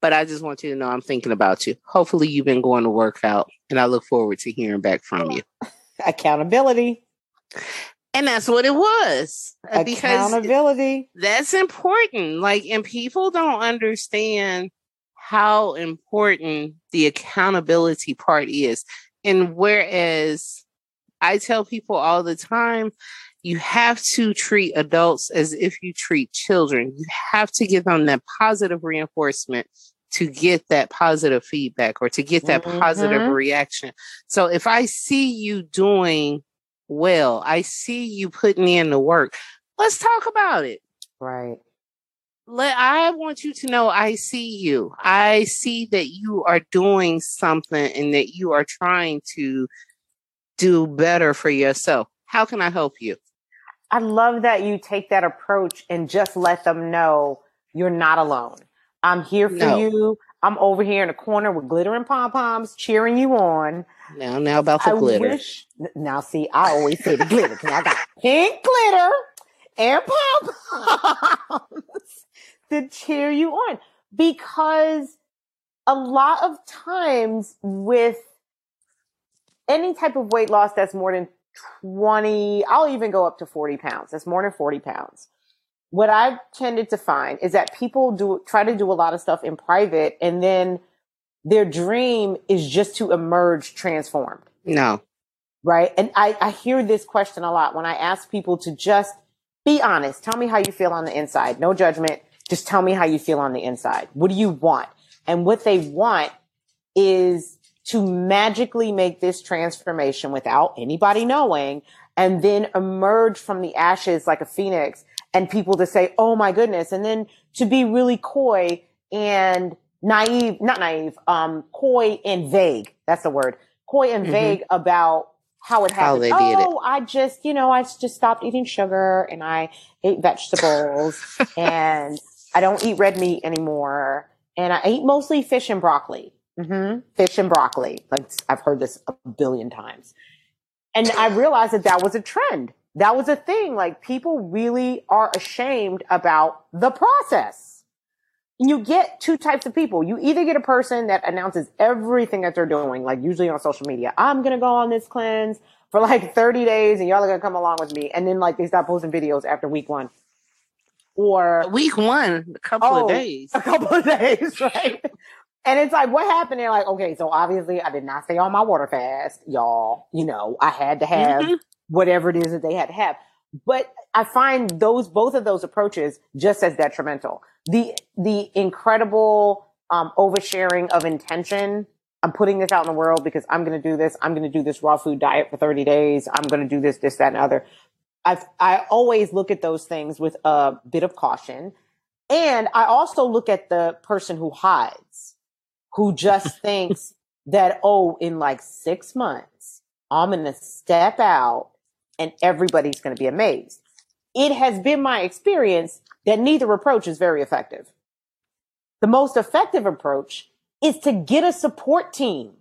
but I just want you to know I'm thinking about you. Hopefully, you've been going to work out, and I look forward to hearing back from you. Accountability. And that's what it was. Accountability. That's important. Like, and people don't understand how important the accountability part is. And whereas I tell people all the time, you have to treat adults as if you treat children. You have to give them that positive reinforcement to get that positive feedback or to get that mm-hmm. positive reaction. So if I see you doing well, I see you putting in the work, let's talk about it. Right. Let I want you to know I see you. I see that you are doing something and that you are trying to do better for yourself. How can I help you? I love that you take that approach and just let them know you're not alone. I'm here for no. you. I'm over here in the corner with glitter and pom poms cheering you on. Now, now about the I glitter. Wish, now, see, I always say the glitter because I got pink glitter and pom poms to cheer you on because a lot of times with any type of weight loss that's more than 20, I'll even go up to 40 pounds. That's more than 40 pounds. What I've tended to find is that people do try to do a lot of stuff in private and then their dream is just to emerge transformed. No. Right. And I, I hear this question a lot when I ask people to just be honest. Tell me how you feel on the inside. No judgment. Just tell me how you feel on the inside. What do you want? And what they want is to magically make this transformation without anybody knowing and then emerge from the ashes like a phoenix and people to say, Oh my goodness. And then to be really coy and naive, not naive, um, coy and vague. That's the word. Coy and mm-hmm. vague about how it happened. How oh, it. I just, you know, I just stopped eating sugar and I ate vegetables and I don't eat red meat anymore. And I eat mostly fish and broccoli. Mm-hmm. Fish and broccoli. Like I've heard this a billion times. And I realized that that was a trend. That was a thing. Like people really are ashamed about the process. And you get two types of people. You either get a person that announces everything that they're doing, like usually on social media. I'm going to go on this cleanse for like 30 days and y'all are going to come along with me. And then like they stop posting videos after week one. Or week one, a couple oh, of days. A couple of days, right? And it's like, what happened? They're like, okay, so obviously I did not stay on my water fast, y'all. You know, I had to have mm-hmm. whatever it is that they had to have. But I find those, both of those approaches just as detrimental. The, the incredible, um, oversharing of intention. I'm putting this out in the world because I'm going to do this. I'm going to do this raw food diet for 30 days. I'm going to do this, this, that, and other. I I always look at those things with a bit of caution. And I also look at the person who hides who just thinks that, oh, in like six months, I'm going to step out and everybody's going to be amazed. It has been my experience that neither approach is very effective. The most effective approach is to get a support team.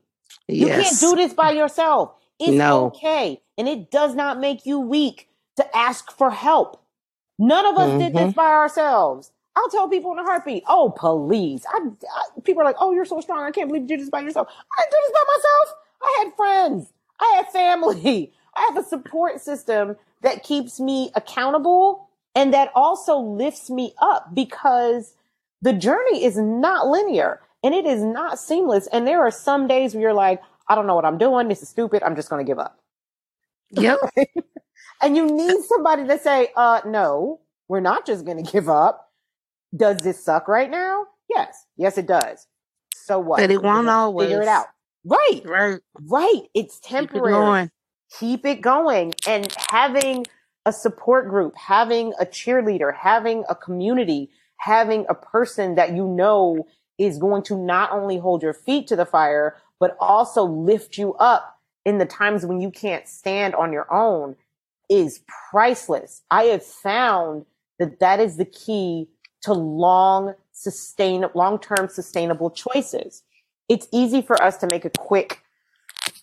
Yes. You can't do this by yourself. It's no. okay. And it does not make you weak to ask for help. None of us mm-hmm. did this mm-hmm. by ourselves. I'll tell people in a heartbeat, oh, please. I, I, people are like, oh, you're so strong. I can't believe you did this by yourself. I didn't do this by myself. I had friends. I had family. I have a support system that keeps me accountable and that also lifts me up because the journey is not linear and it is not seamless. And there are some days where you're like, I don't know what I'm doing. This is stupid. I'm just going to give up. Yep. and you need somebody to say, uh, no, we're not just going to give up does this suck right now? Yes. Yes, it does. So what? But it won't always. Figure it out. Right. Right. Right. It's temporary. Keep it, Keep it going. And having a support group, having a cheerleader, having a community, having a person that you know is going to not only hold your feet to the fire, but also lift you up in the times when you can't stand on your own is priceless. I have found that that is the key to long sustain long-term sustainable choices. It's easy for us to make a quick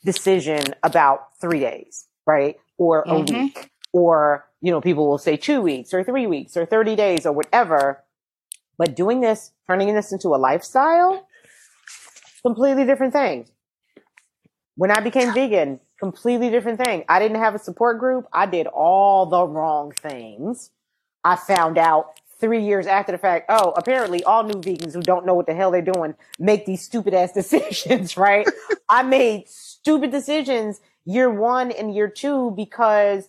decision about 3 days, right? Or a mm-hmm. week or, you know, people will say two weeks or three weeks or 30 days or whatever. But doing this, turning this into a lifestyle, completely different thing. When I became vegan, completely different thing. I didn't have a support group. I did all the wrong things. I found out three years after the fact, oh, apparently all new vegans who don't know what the hell they're doing make these stupid ass decisions, right? I made stupid decisions year one and year two because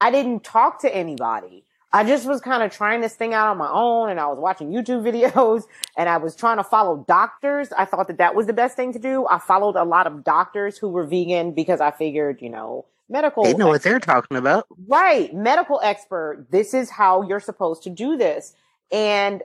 I didn't talk to anybody. I just was kind of trying this thing out on my own and I was watching YouTube videos and I was trying to follow doctors. I thought that that was the best thing to do. I followed a lot of doctors who were vegan because I figured, you know, medical. They know what they're talking about. Right. Medical expert. This is how you're supposed to do this. And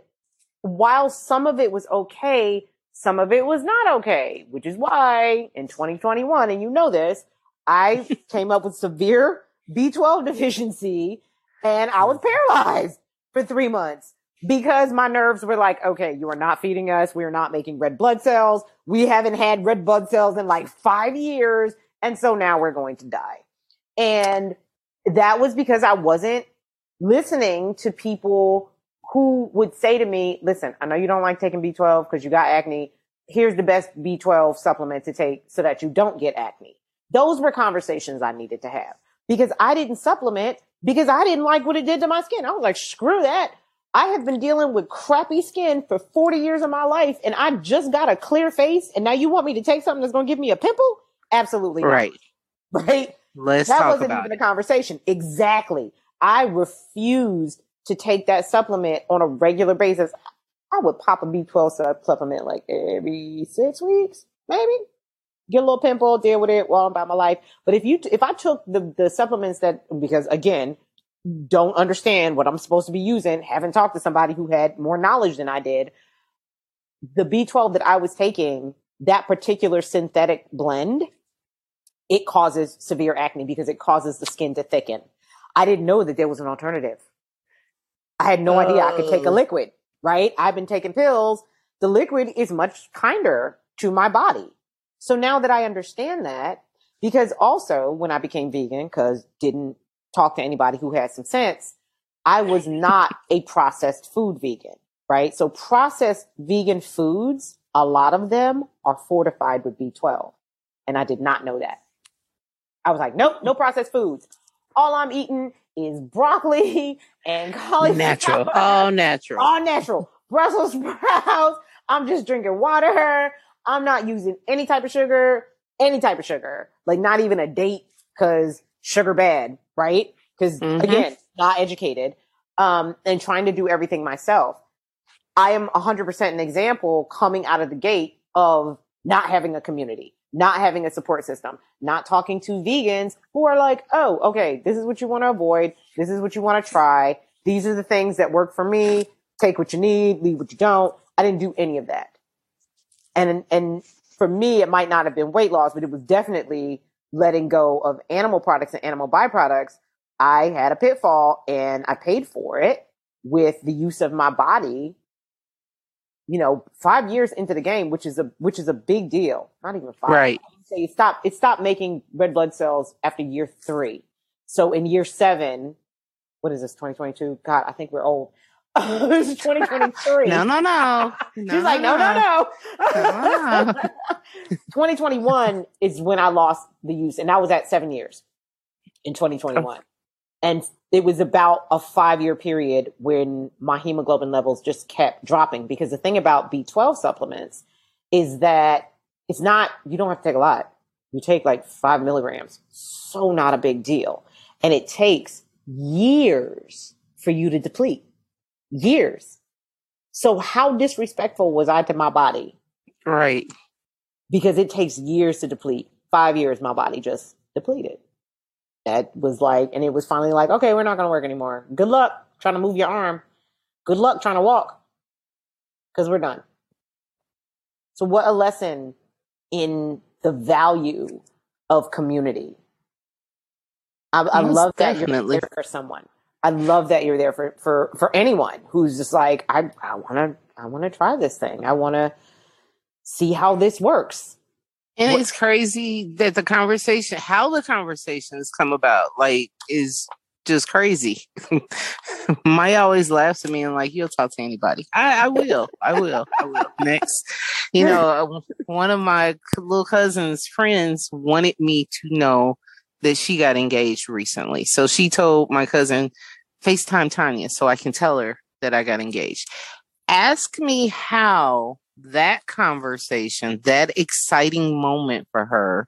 while some of it was okay, some of it was not okay, which is why in 2021, and you know this, I came up with severe B12 deficiency and I was paralyzed for three months because my nerves were like, okay, you are not feeding us. We are not making red blood cells. We haven't had red blood cells in like five years. And so now we're going to die. And that was because I wasn't listening to people who would say to me, listen, I know you don't like taking B12 because you got acne. Here's the best B12 supplement to take so that you don't get acne. Those were conversations I needed to have because I didn't supplement because I didn't like what it did to my skin. I was like, screw that. I have been dealing with crappy skin for 40 years of my life and I just got a clear face. And now you want me to take something that's going to give me a pimple? Absolutely right. Not. Right. Let's that wasn't even it. a conversation. Exactly. I refused to take that supplement on a regular basis. I would pop a B12 supplement like every six weeks, maybe get a little pimple, deal with it while I'm about my life. But if you, if I took the, the supplements that, because again, don't understand what I'm supposed to be using, haven't talked to somebody who had more knowledge than I did. The B12 that I was taking, that particular synthetic blend, it causes severe acne because it causes the skin to thicken. I didn't know that there was an alternative. I had no idea I could take a Oh. liquid, right? I've been taking pills. The liquid is much kinder to my body. So now that I understand that, because also when I became vegan, because didn't talk to anybody who had some sense, I was not a processed food vegan, right? So processed vegan foods, a lot of them are fortified with B12. And I did not know that. I was like, nope, no mm. processed foods. All I'm eating is broccoli and cauliflower. Natural. All natural. All natural. Brussels sprouts. I'm just drinking water. I'm not using any type of sugar, any type of sugar, like not even a date because sugar bad, right? Because Mhm. again, not educated, um, and trying to do everything myself. I am 100% an example coming out of the gate of not having a community, not having a support system, not talking to vegans who are like, oh, okay, this is what you want to avoid. This is what you want to try. These are the things that work for me. Take what you need, leave what you don't. I didn't do any of that. And, and for me, it might not have been weight loss, but it was definitely letting go of animal products and animal byproducts. I had a pitfall and I paid for it with the use of my body you know, five years into the game, which is a which is a big deal. Not even five. Right. Say it stopped. It stopped making red blood cells after year three. So in year seven, what is this? Twenty twenty two. God, I think we're old. This is twenty twenty three. No, no, no. She's like, no, no, no. No. 2021 is when I lost the use, and that was at seven years in 2021. And it was about a five year period when my hemoglobin levels just kept dropping. Because the thing about B12 supplements is that it's not, you don't have to take a lot. You take like five milligrams. So not a big deal. And it takes years for you to deplete. Years. So how disrespectful was I to my body? Right. because it takes years to deplete. Five years, my body just depleted. That was like, and it was finally like, okay, we're not going to work anymore. Good luck trying to move your arm. Good luck trying to walk because we're done. So, what a lesson in the value of community. I, I love that definitely. you're there for someone. I love that you're there for for for anyone who's just like, I I want to I want to try this thing. I want to see how this works. And What- it's crazy that the conversation, how the conversations come about, like, is just crazy. Maya always laughs at me and like, you'll talk to anybody. I, I will. I will. I will. Next, you know, uh, one of my little cousin's friends wanted me to know that she got engaged recently. So she told my cousin, FaceTime Tanya so I can tell her that I got engaged. Ask me how that conversation, that exciting moment for her,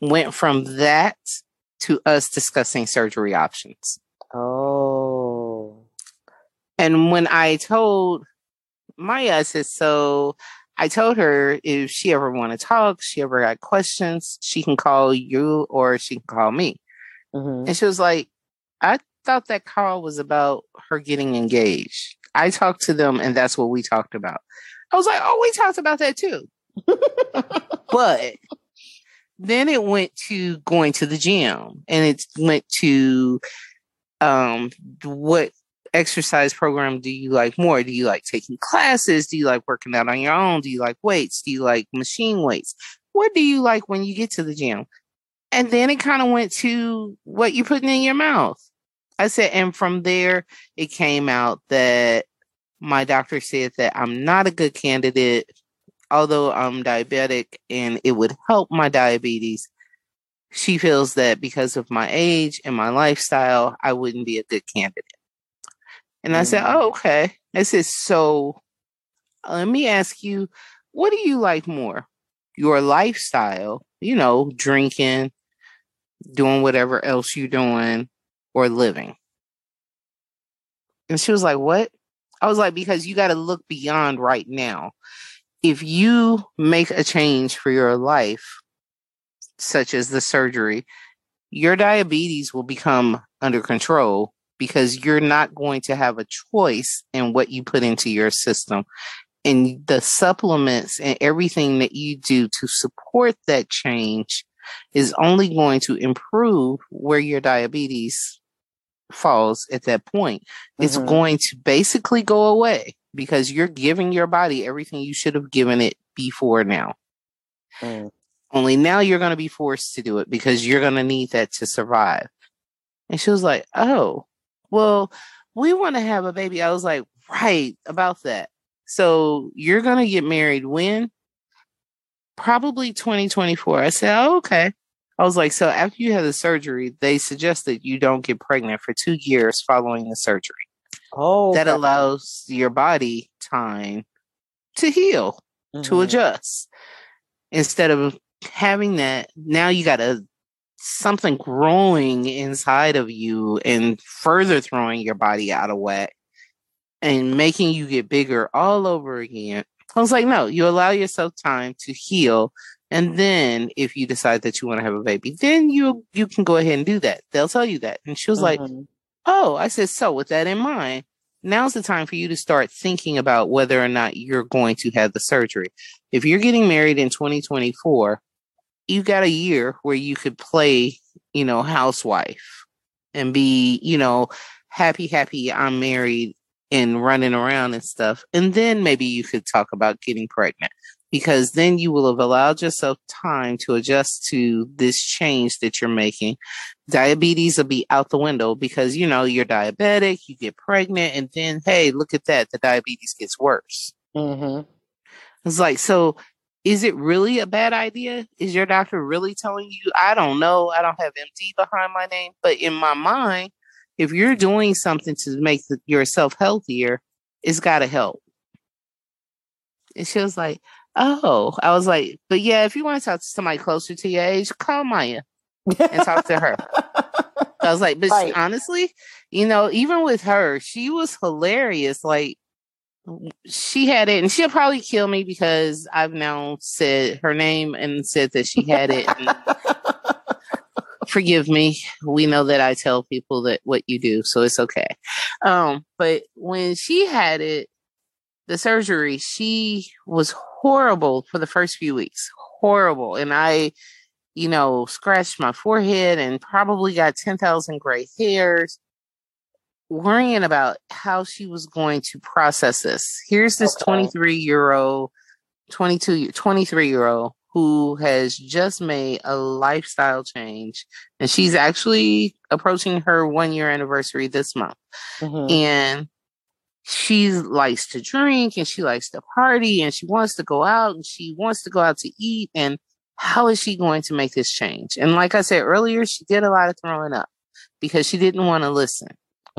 went from that to us discussing surgery options. Oh. And when I told Maya, I said, so I told her if she ever want to talk, she ever got questions, she can call you or she can call me. Mm-hmm. And she was like, I thought that call was about her getting engaged. I talked to them and that's what we talked about. I was like, oh, we talked about that too. but then it went to going to the gym and it went to um what exercise program do you like more? Do you like taking classes? Do you like working out on your own? Do you like weights? Do you like machine weights? What do you like when you get to the gym? And then it kind of went to what you're putting in your mouth. I said, and from there, it came out that my doctor said that I'm not a good candidate, although I'm diabetic and it would help my diabetes. She feels that because of my age and my lifestyle, I wouldn't be a good candidate. And I said, Oh, mm. okay. I said, So let me ask you, what do you like more? Your lifestyle, you know, drinking, doing whatever else you're doing, or living? And she was like, What? I was like, Because you got to look beyond right now. If you make a change for your life, such as the surgery, your diabetes will become under control because you're not going to have a choice in what you put into your system. And the supplements and everything that you do to support that change is only going to improve where your diabetes falls at that point. Mm-hmm. It's going to basically go away because you're giving your body everything you should have given it before now. Mm. Only now you're going to be forced to do it because you're going to need that to survive. And she was like, Oh, well, we want to have a baby. I was like, right about that. So you're going to get married when? Probably 2024. I said, oh, okay. I was like, so after you have the surgery, they suggest that you don't get pregnant for two years following the surgery. Oh, that allows your body time to heal, mm-hmm. to adjust. Instead of having that, now you got to something growing inside of you and further throwing your body out of whack and making you get bigger all over again. I was like, no, you allow yourself time to heal. And then if you decide that you want to have a baby, then you you can go ahead and do that. They'll tell you that. And she was mm-hmm. like, Oh, I said, so with that in mind, now's the time for you to start thinking about whether or not you're going to have the surgery. If you're getting married in 2024, you got a year where you could play, you know, housewife and be, you know, happy, happy, I'm married and running around and stuff. And then maybe you could talk about getting pregnant because then you will have allowed yourself time to adjust to this change that you're making. Diabetes will be out the window because, you know, you're diabetic, you get pregnant, and then, hey, look at that, the diabetes gets worse. Mm-hmm. It's like, so is it really a bad idea? Is your doctor really telling you? I don't know. I don't have MD behind my name, but in my mind, if you're doing something to make the, yourself healthier, it's got to help. And she was like, Oh, I was like, but yeah, if you want to talk to somebody closer to your age, call Maya and talk to her. I was like, but right. she, honestly, you know, even with her, she was hilarious. Like, she had it, and she'll probably kill me because I've now said her name and said that she had it. forgive me. We know that I tell people that what you do, so it's okay. Um, but when she had it, the surgery, she was horrible for the first few weeks. Horrible. And I, you know, scratched my forehead and probably got 10,000 gray hairs worrying about how she was going to process this. Here's this 23 year old, 22, 23 year old who has just made a lifestyle change. And she's actually approaching her one year anniversary this month. Mm-hmm. And she likes to drink and she likes to party and she wants to go out and she wants to go out to eat. And how is she going to make this change? And like I said earlier, she did a lot of throwing up because she didn't want to listen.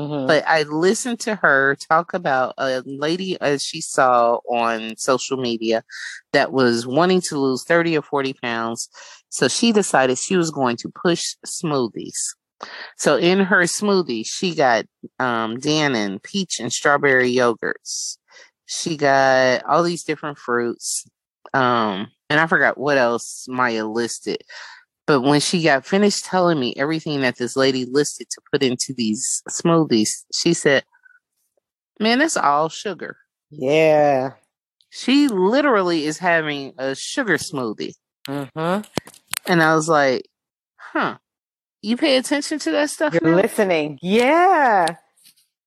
Mm-hmm. But I listened to her talk about a lady as she saw on social media that was wanting to lose 30 or 40 pounds. So she decided she was going to push smoothies. So in her smoothie, she got um, Dannon, peach, and strawberry yogurts. She got all these different fruits. Um, and I forgot what else Maya listed. But when she got finished telling me everything that this lady listed to put into these smoothies, she said, Man, that's all sugar. Yeah. She literally is having a sugar smoothie. Mm-hmm. And I was like, huh, you pay attention to that stuff? You're now? listening. Yeah.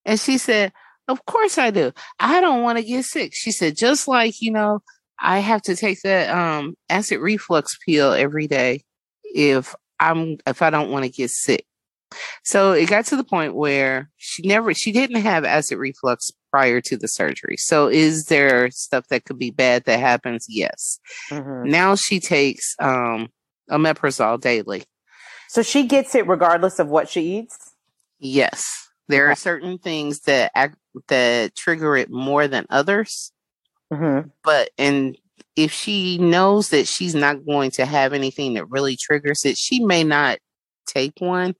And she said, Of course I do. I don't want to get sick. She said, just like, you know, I have to take that um acid reflux pill every day if I'm if I don't want to get sick. So it got to the point where she never she didn't have acid reflux prior to the surgery. So is there stuff that could be bad that happens? Yes. Mm-hmm. Now she takes um omeprazole daily. So she gets it regardless of what she eats? Yes. There are certain things that act, that trigger it more than others. Mm-hmm. But and if she knows that she's not going to have anything that really triggers it, she may not take one,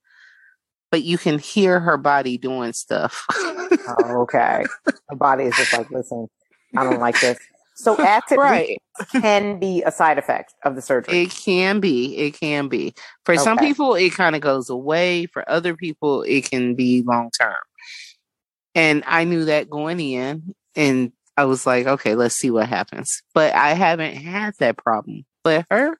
but you can hear her body doing stuff. oh, okay. Her body is just like, listen, I don't like this. So acid right. can be a side effect of the surgery. It can be. It can be. For okay. some people, it kind of goes away. For other people, it can be long term. And I knew that going in. And I was like, okay, let's see what happens. But I haven't had that problem. But her,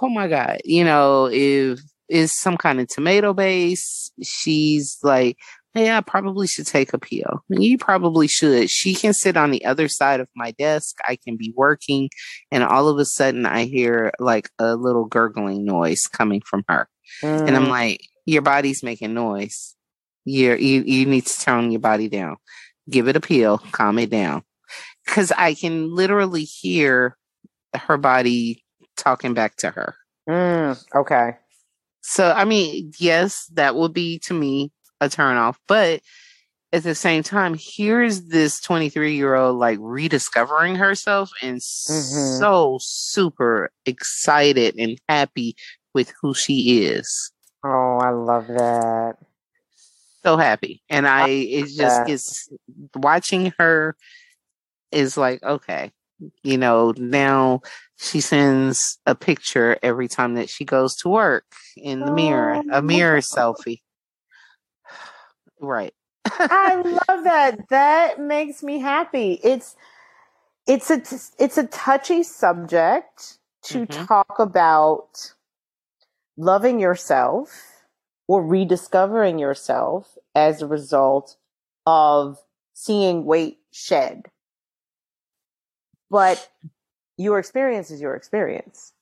oh my God, you know, if is some kind of tomato base, she's like, hey, I probably should take a pill. You probably should. She can sit on the other side of my desk. I can be working, and all of a sudden I hear like a little gurgling noise coming from her. Mm. And I'm mm. like, your body's making noise. You're, you you need to tone your body down give it a peel, calm it down. Cause I can literally hear her body talking back to her. Mm, okay. So, I mean, yes, that would be to me a turn off, but at the same time, here's this 23 year old like rediscovering herself and mm-hmm. so super excited and happy with who she is. Oh, I love that so happy. And I, it just gets watching her is like, okay, you know, now she sends a picture every time that she goes to work in the oh, mirror, a mirror selfie. Right. I love that. That makes me happy. It's it's a it's a touchy subject to mm-hmm. talk about loving yourself or rediscovering yourself as a result of seeing weight shed. But your experience is your experience.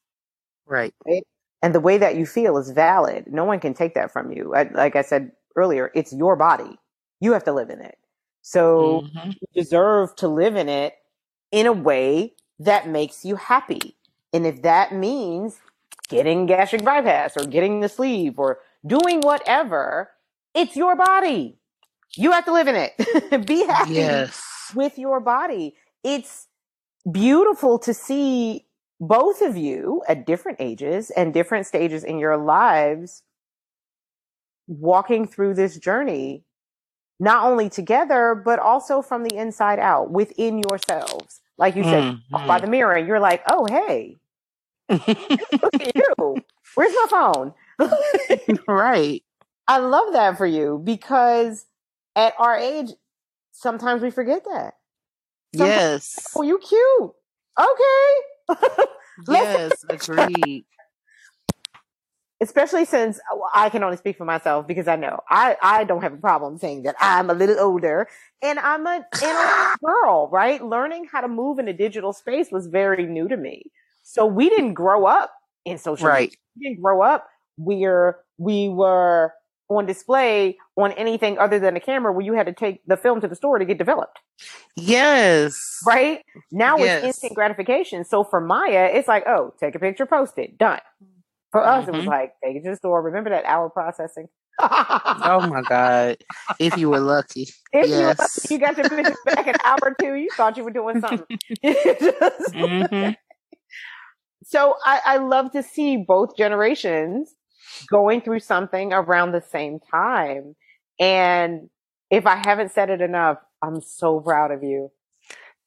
Right. right. And the way that you feel is valid. No one can take that from you. I, like I said earlier, it's your body. You have to live in it. So mm-hmm. you deserve to live in it in a way that makes you happy. And if that means getting gastric bypass or getting the sleeve or doing whatever, it's your body. You have to live in it. Be happy yes. with your body. It's beautiful to see both of you at different ages and different stages in your lives walking through this journey, not only together, but also from the inside out within yourselves. Like you said, mm-hmm. by the mirror, and you're like, oh, hey, look at you. Where's my phone? right. I love that for you because at our age, sometimes we forget that. Sometimes, yes. Oh, you cute. Okay. yes, agreed. Especially since I can only speak for myself because I know I, I don't have a problem saying that I'm a little older and I'm a, and girl, right? Learning how to move in a digital space was very new to me So we didn't grow up in social Right. media. We didn't grow up where we were on display on anything other than a camera where you had to take the film to the store to get developed. Yes. Right? Now Yes. it's instant gratification. So for Maya, it's like, oh, take a picture, post it, done. For us, it was Mhm. like, take it to the store. Remember that hour processing? Oh my God. If you were lucky. If you, were lucky, you got your picture back an hour or two, you thought you were doing something. Just- Mhm. So I, I love to see both generations going through something around the same time. And if I haven't said it enough, I'm so proud of you.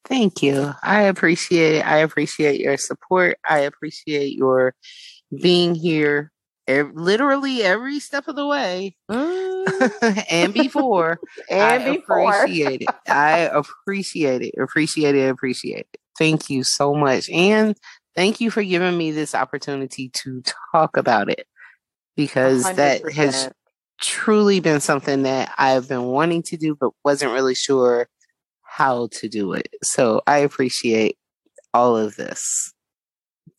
Thank you. I appreciate it. I appreciate your support. I appreciate your being here ev- literally every step of the way and before. and I before. appreciate it. I appreciate it. Appreciate it. Appreciate it. Thank you so much. And thank you for giving me this opportunity to talk about it because that has truly been something that I've been wanting to do, but wasn't really sure how to do it. So I appreciate all of this.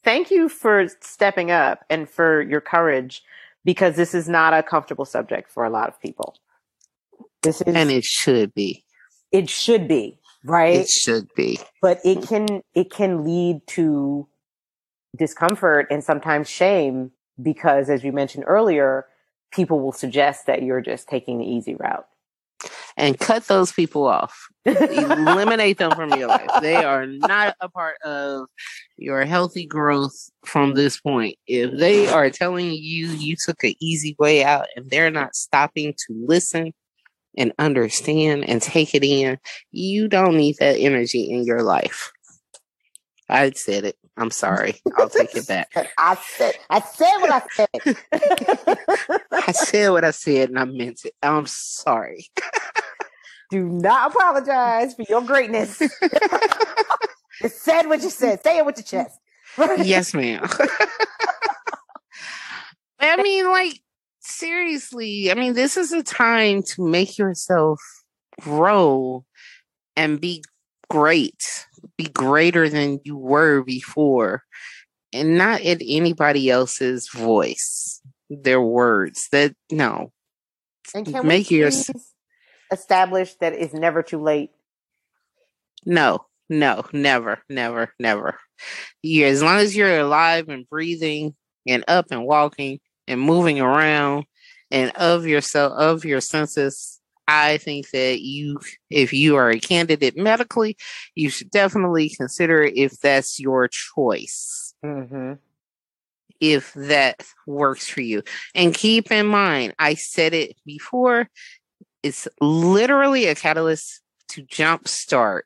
Thank you for stepping up and for your courage because this is not a comfortable subject for a lot of people. This is, And it should be. it should be, right? It should be. but it can it can lead to discomfort and sometimes shame because as you mentioned earlier people will suggest that you're just taking the easy route And cut those people off. Eliminate them from your life. They are not a part of your healthy growth from this point. If they are telling you you took an easy way out and they're not stopping to listen and understand and take it in, you don't need that energy in your life. I said it. I'm sorry. I'll take it back. i said i said what i said I said what I said and I meant it. I'm sorry. do not apologize for your greatness you said what you said say it with your chest yes, ma'am. I mean, like, seriously, I mean, this is a time to make yourself grow and be great, be greater than you were before, and not in anybody else's voice, their words. That, no. and can Make we yours- please establish that it's never too late No, no, never, never, never. You, as long as you're alive and breathing and up and walking and moving around and of yourself, of your senses, I think that you, if you are a candidate medically, you should definitely consider if that's your choice, mm-hmm. if that works for you. And keep in mind, I said it before, it's literally a catalyst to jumpstart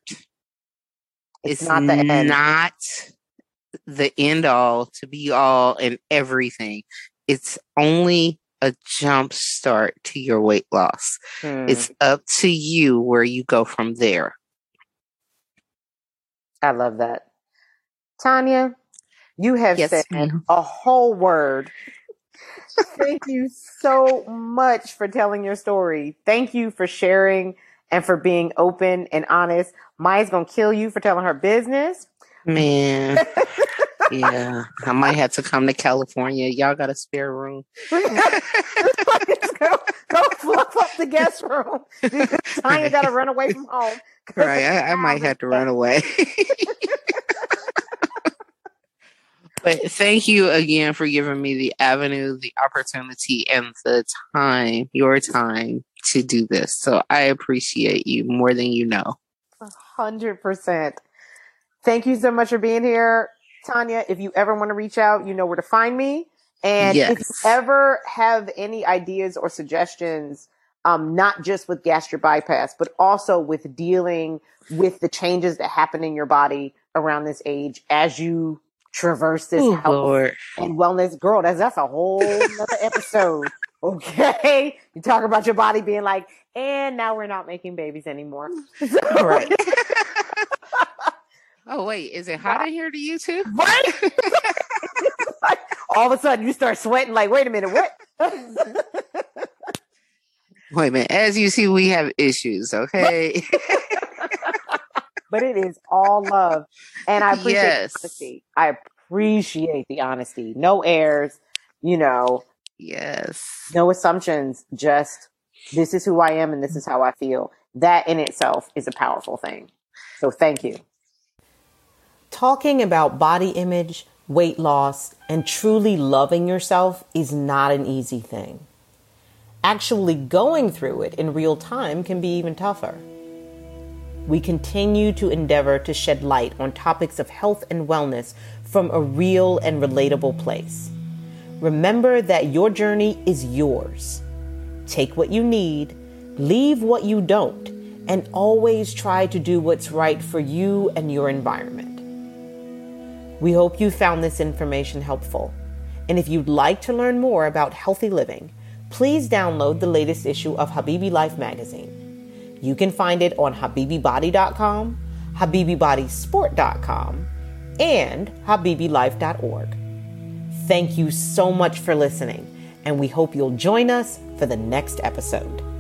It's not the end. not the end all to be all and everything. It's only a jump start to your weight loss. Hmm. It's up to you where you go from there. I love that. Tanya, you have Yes, said ma'am. a whole word. Thank you so much for telling your story. Thank you for sharing and for being open and honest. Maya's going to kill you for telling her business. Man. yeah. I might have to come to California. Y'all got a spare room. go, go fluff up the guest room. Tanya got to run away from home. Right. I, I might have to run away. But thank you again for giving me the avenue, the opportunity, and the time, your time to do this. So I appreciate you more than you know. Hundred percent. Thank you so much for being here, Tanya. If you ever want to reach out, you know where to find me. And if you ever have any ideas or suggestions, um, not just with gastric bypass, but also with dealing with the changes that happen in your body around this age as you traverse this Oh, health Lord. and wellness girl that's that's a whole another episode okay you talk about your body being like and now we're not making babies anymore All right. oh, wait. Is it hot in here to you too? right Like, all of a sudden you start sweating like wait a minute what Wait a minute. As you see, we have issues, okay? But it is all love and i appreciate Yes. the honesty. i appreciate the honesty. No airs, you know. Yes. No assumptions. Just this is who I am and this is how I feel. That in itself is a powerful thing. So thank you. Talking about body image, weight loss, and truly loving yourself is not an easy thing. Actually going through it in real time can be even tougher. We continue to endeavor to shed light on topics of health and wellness from a real and relatable place. Remember that your journey is yours. Take what you need, leave what you don't, and always try to do what's right for you and your environment. We hope you found this information helpful. And if you'd like to learn more about healthy living, please download the latest issue of Habibi Life magazine. You can find it on habibibody.com, habibibodysport.com, and habibilife.org. Thank you so much for listening, and we hope you'll join us for the next episode.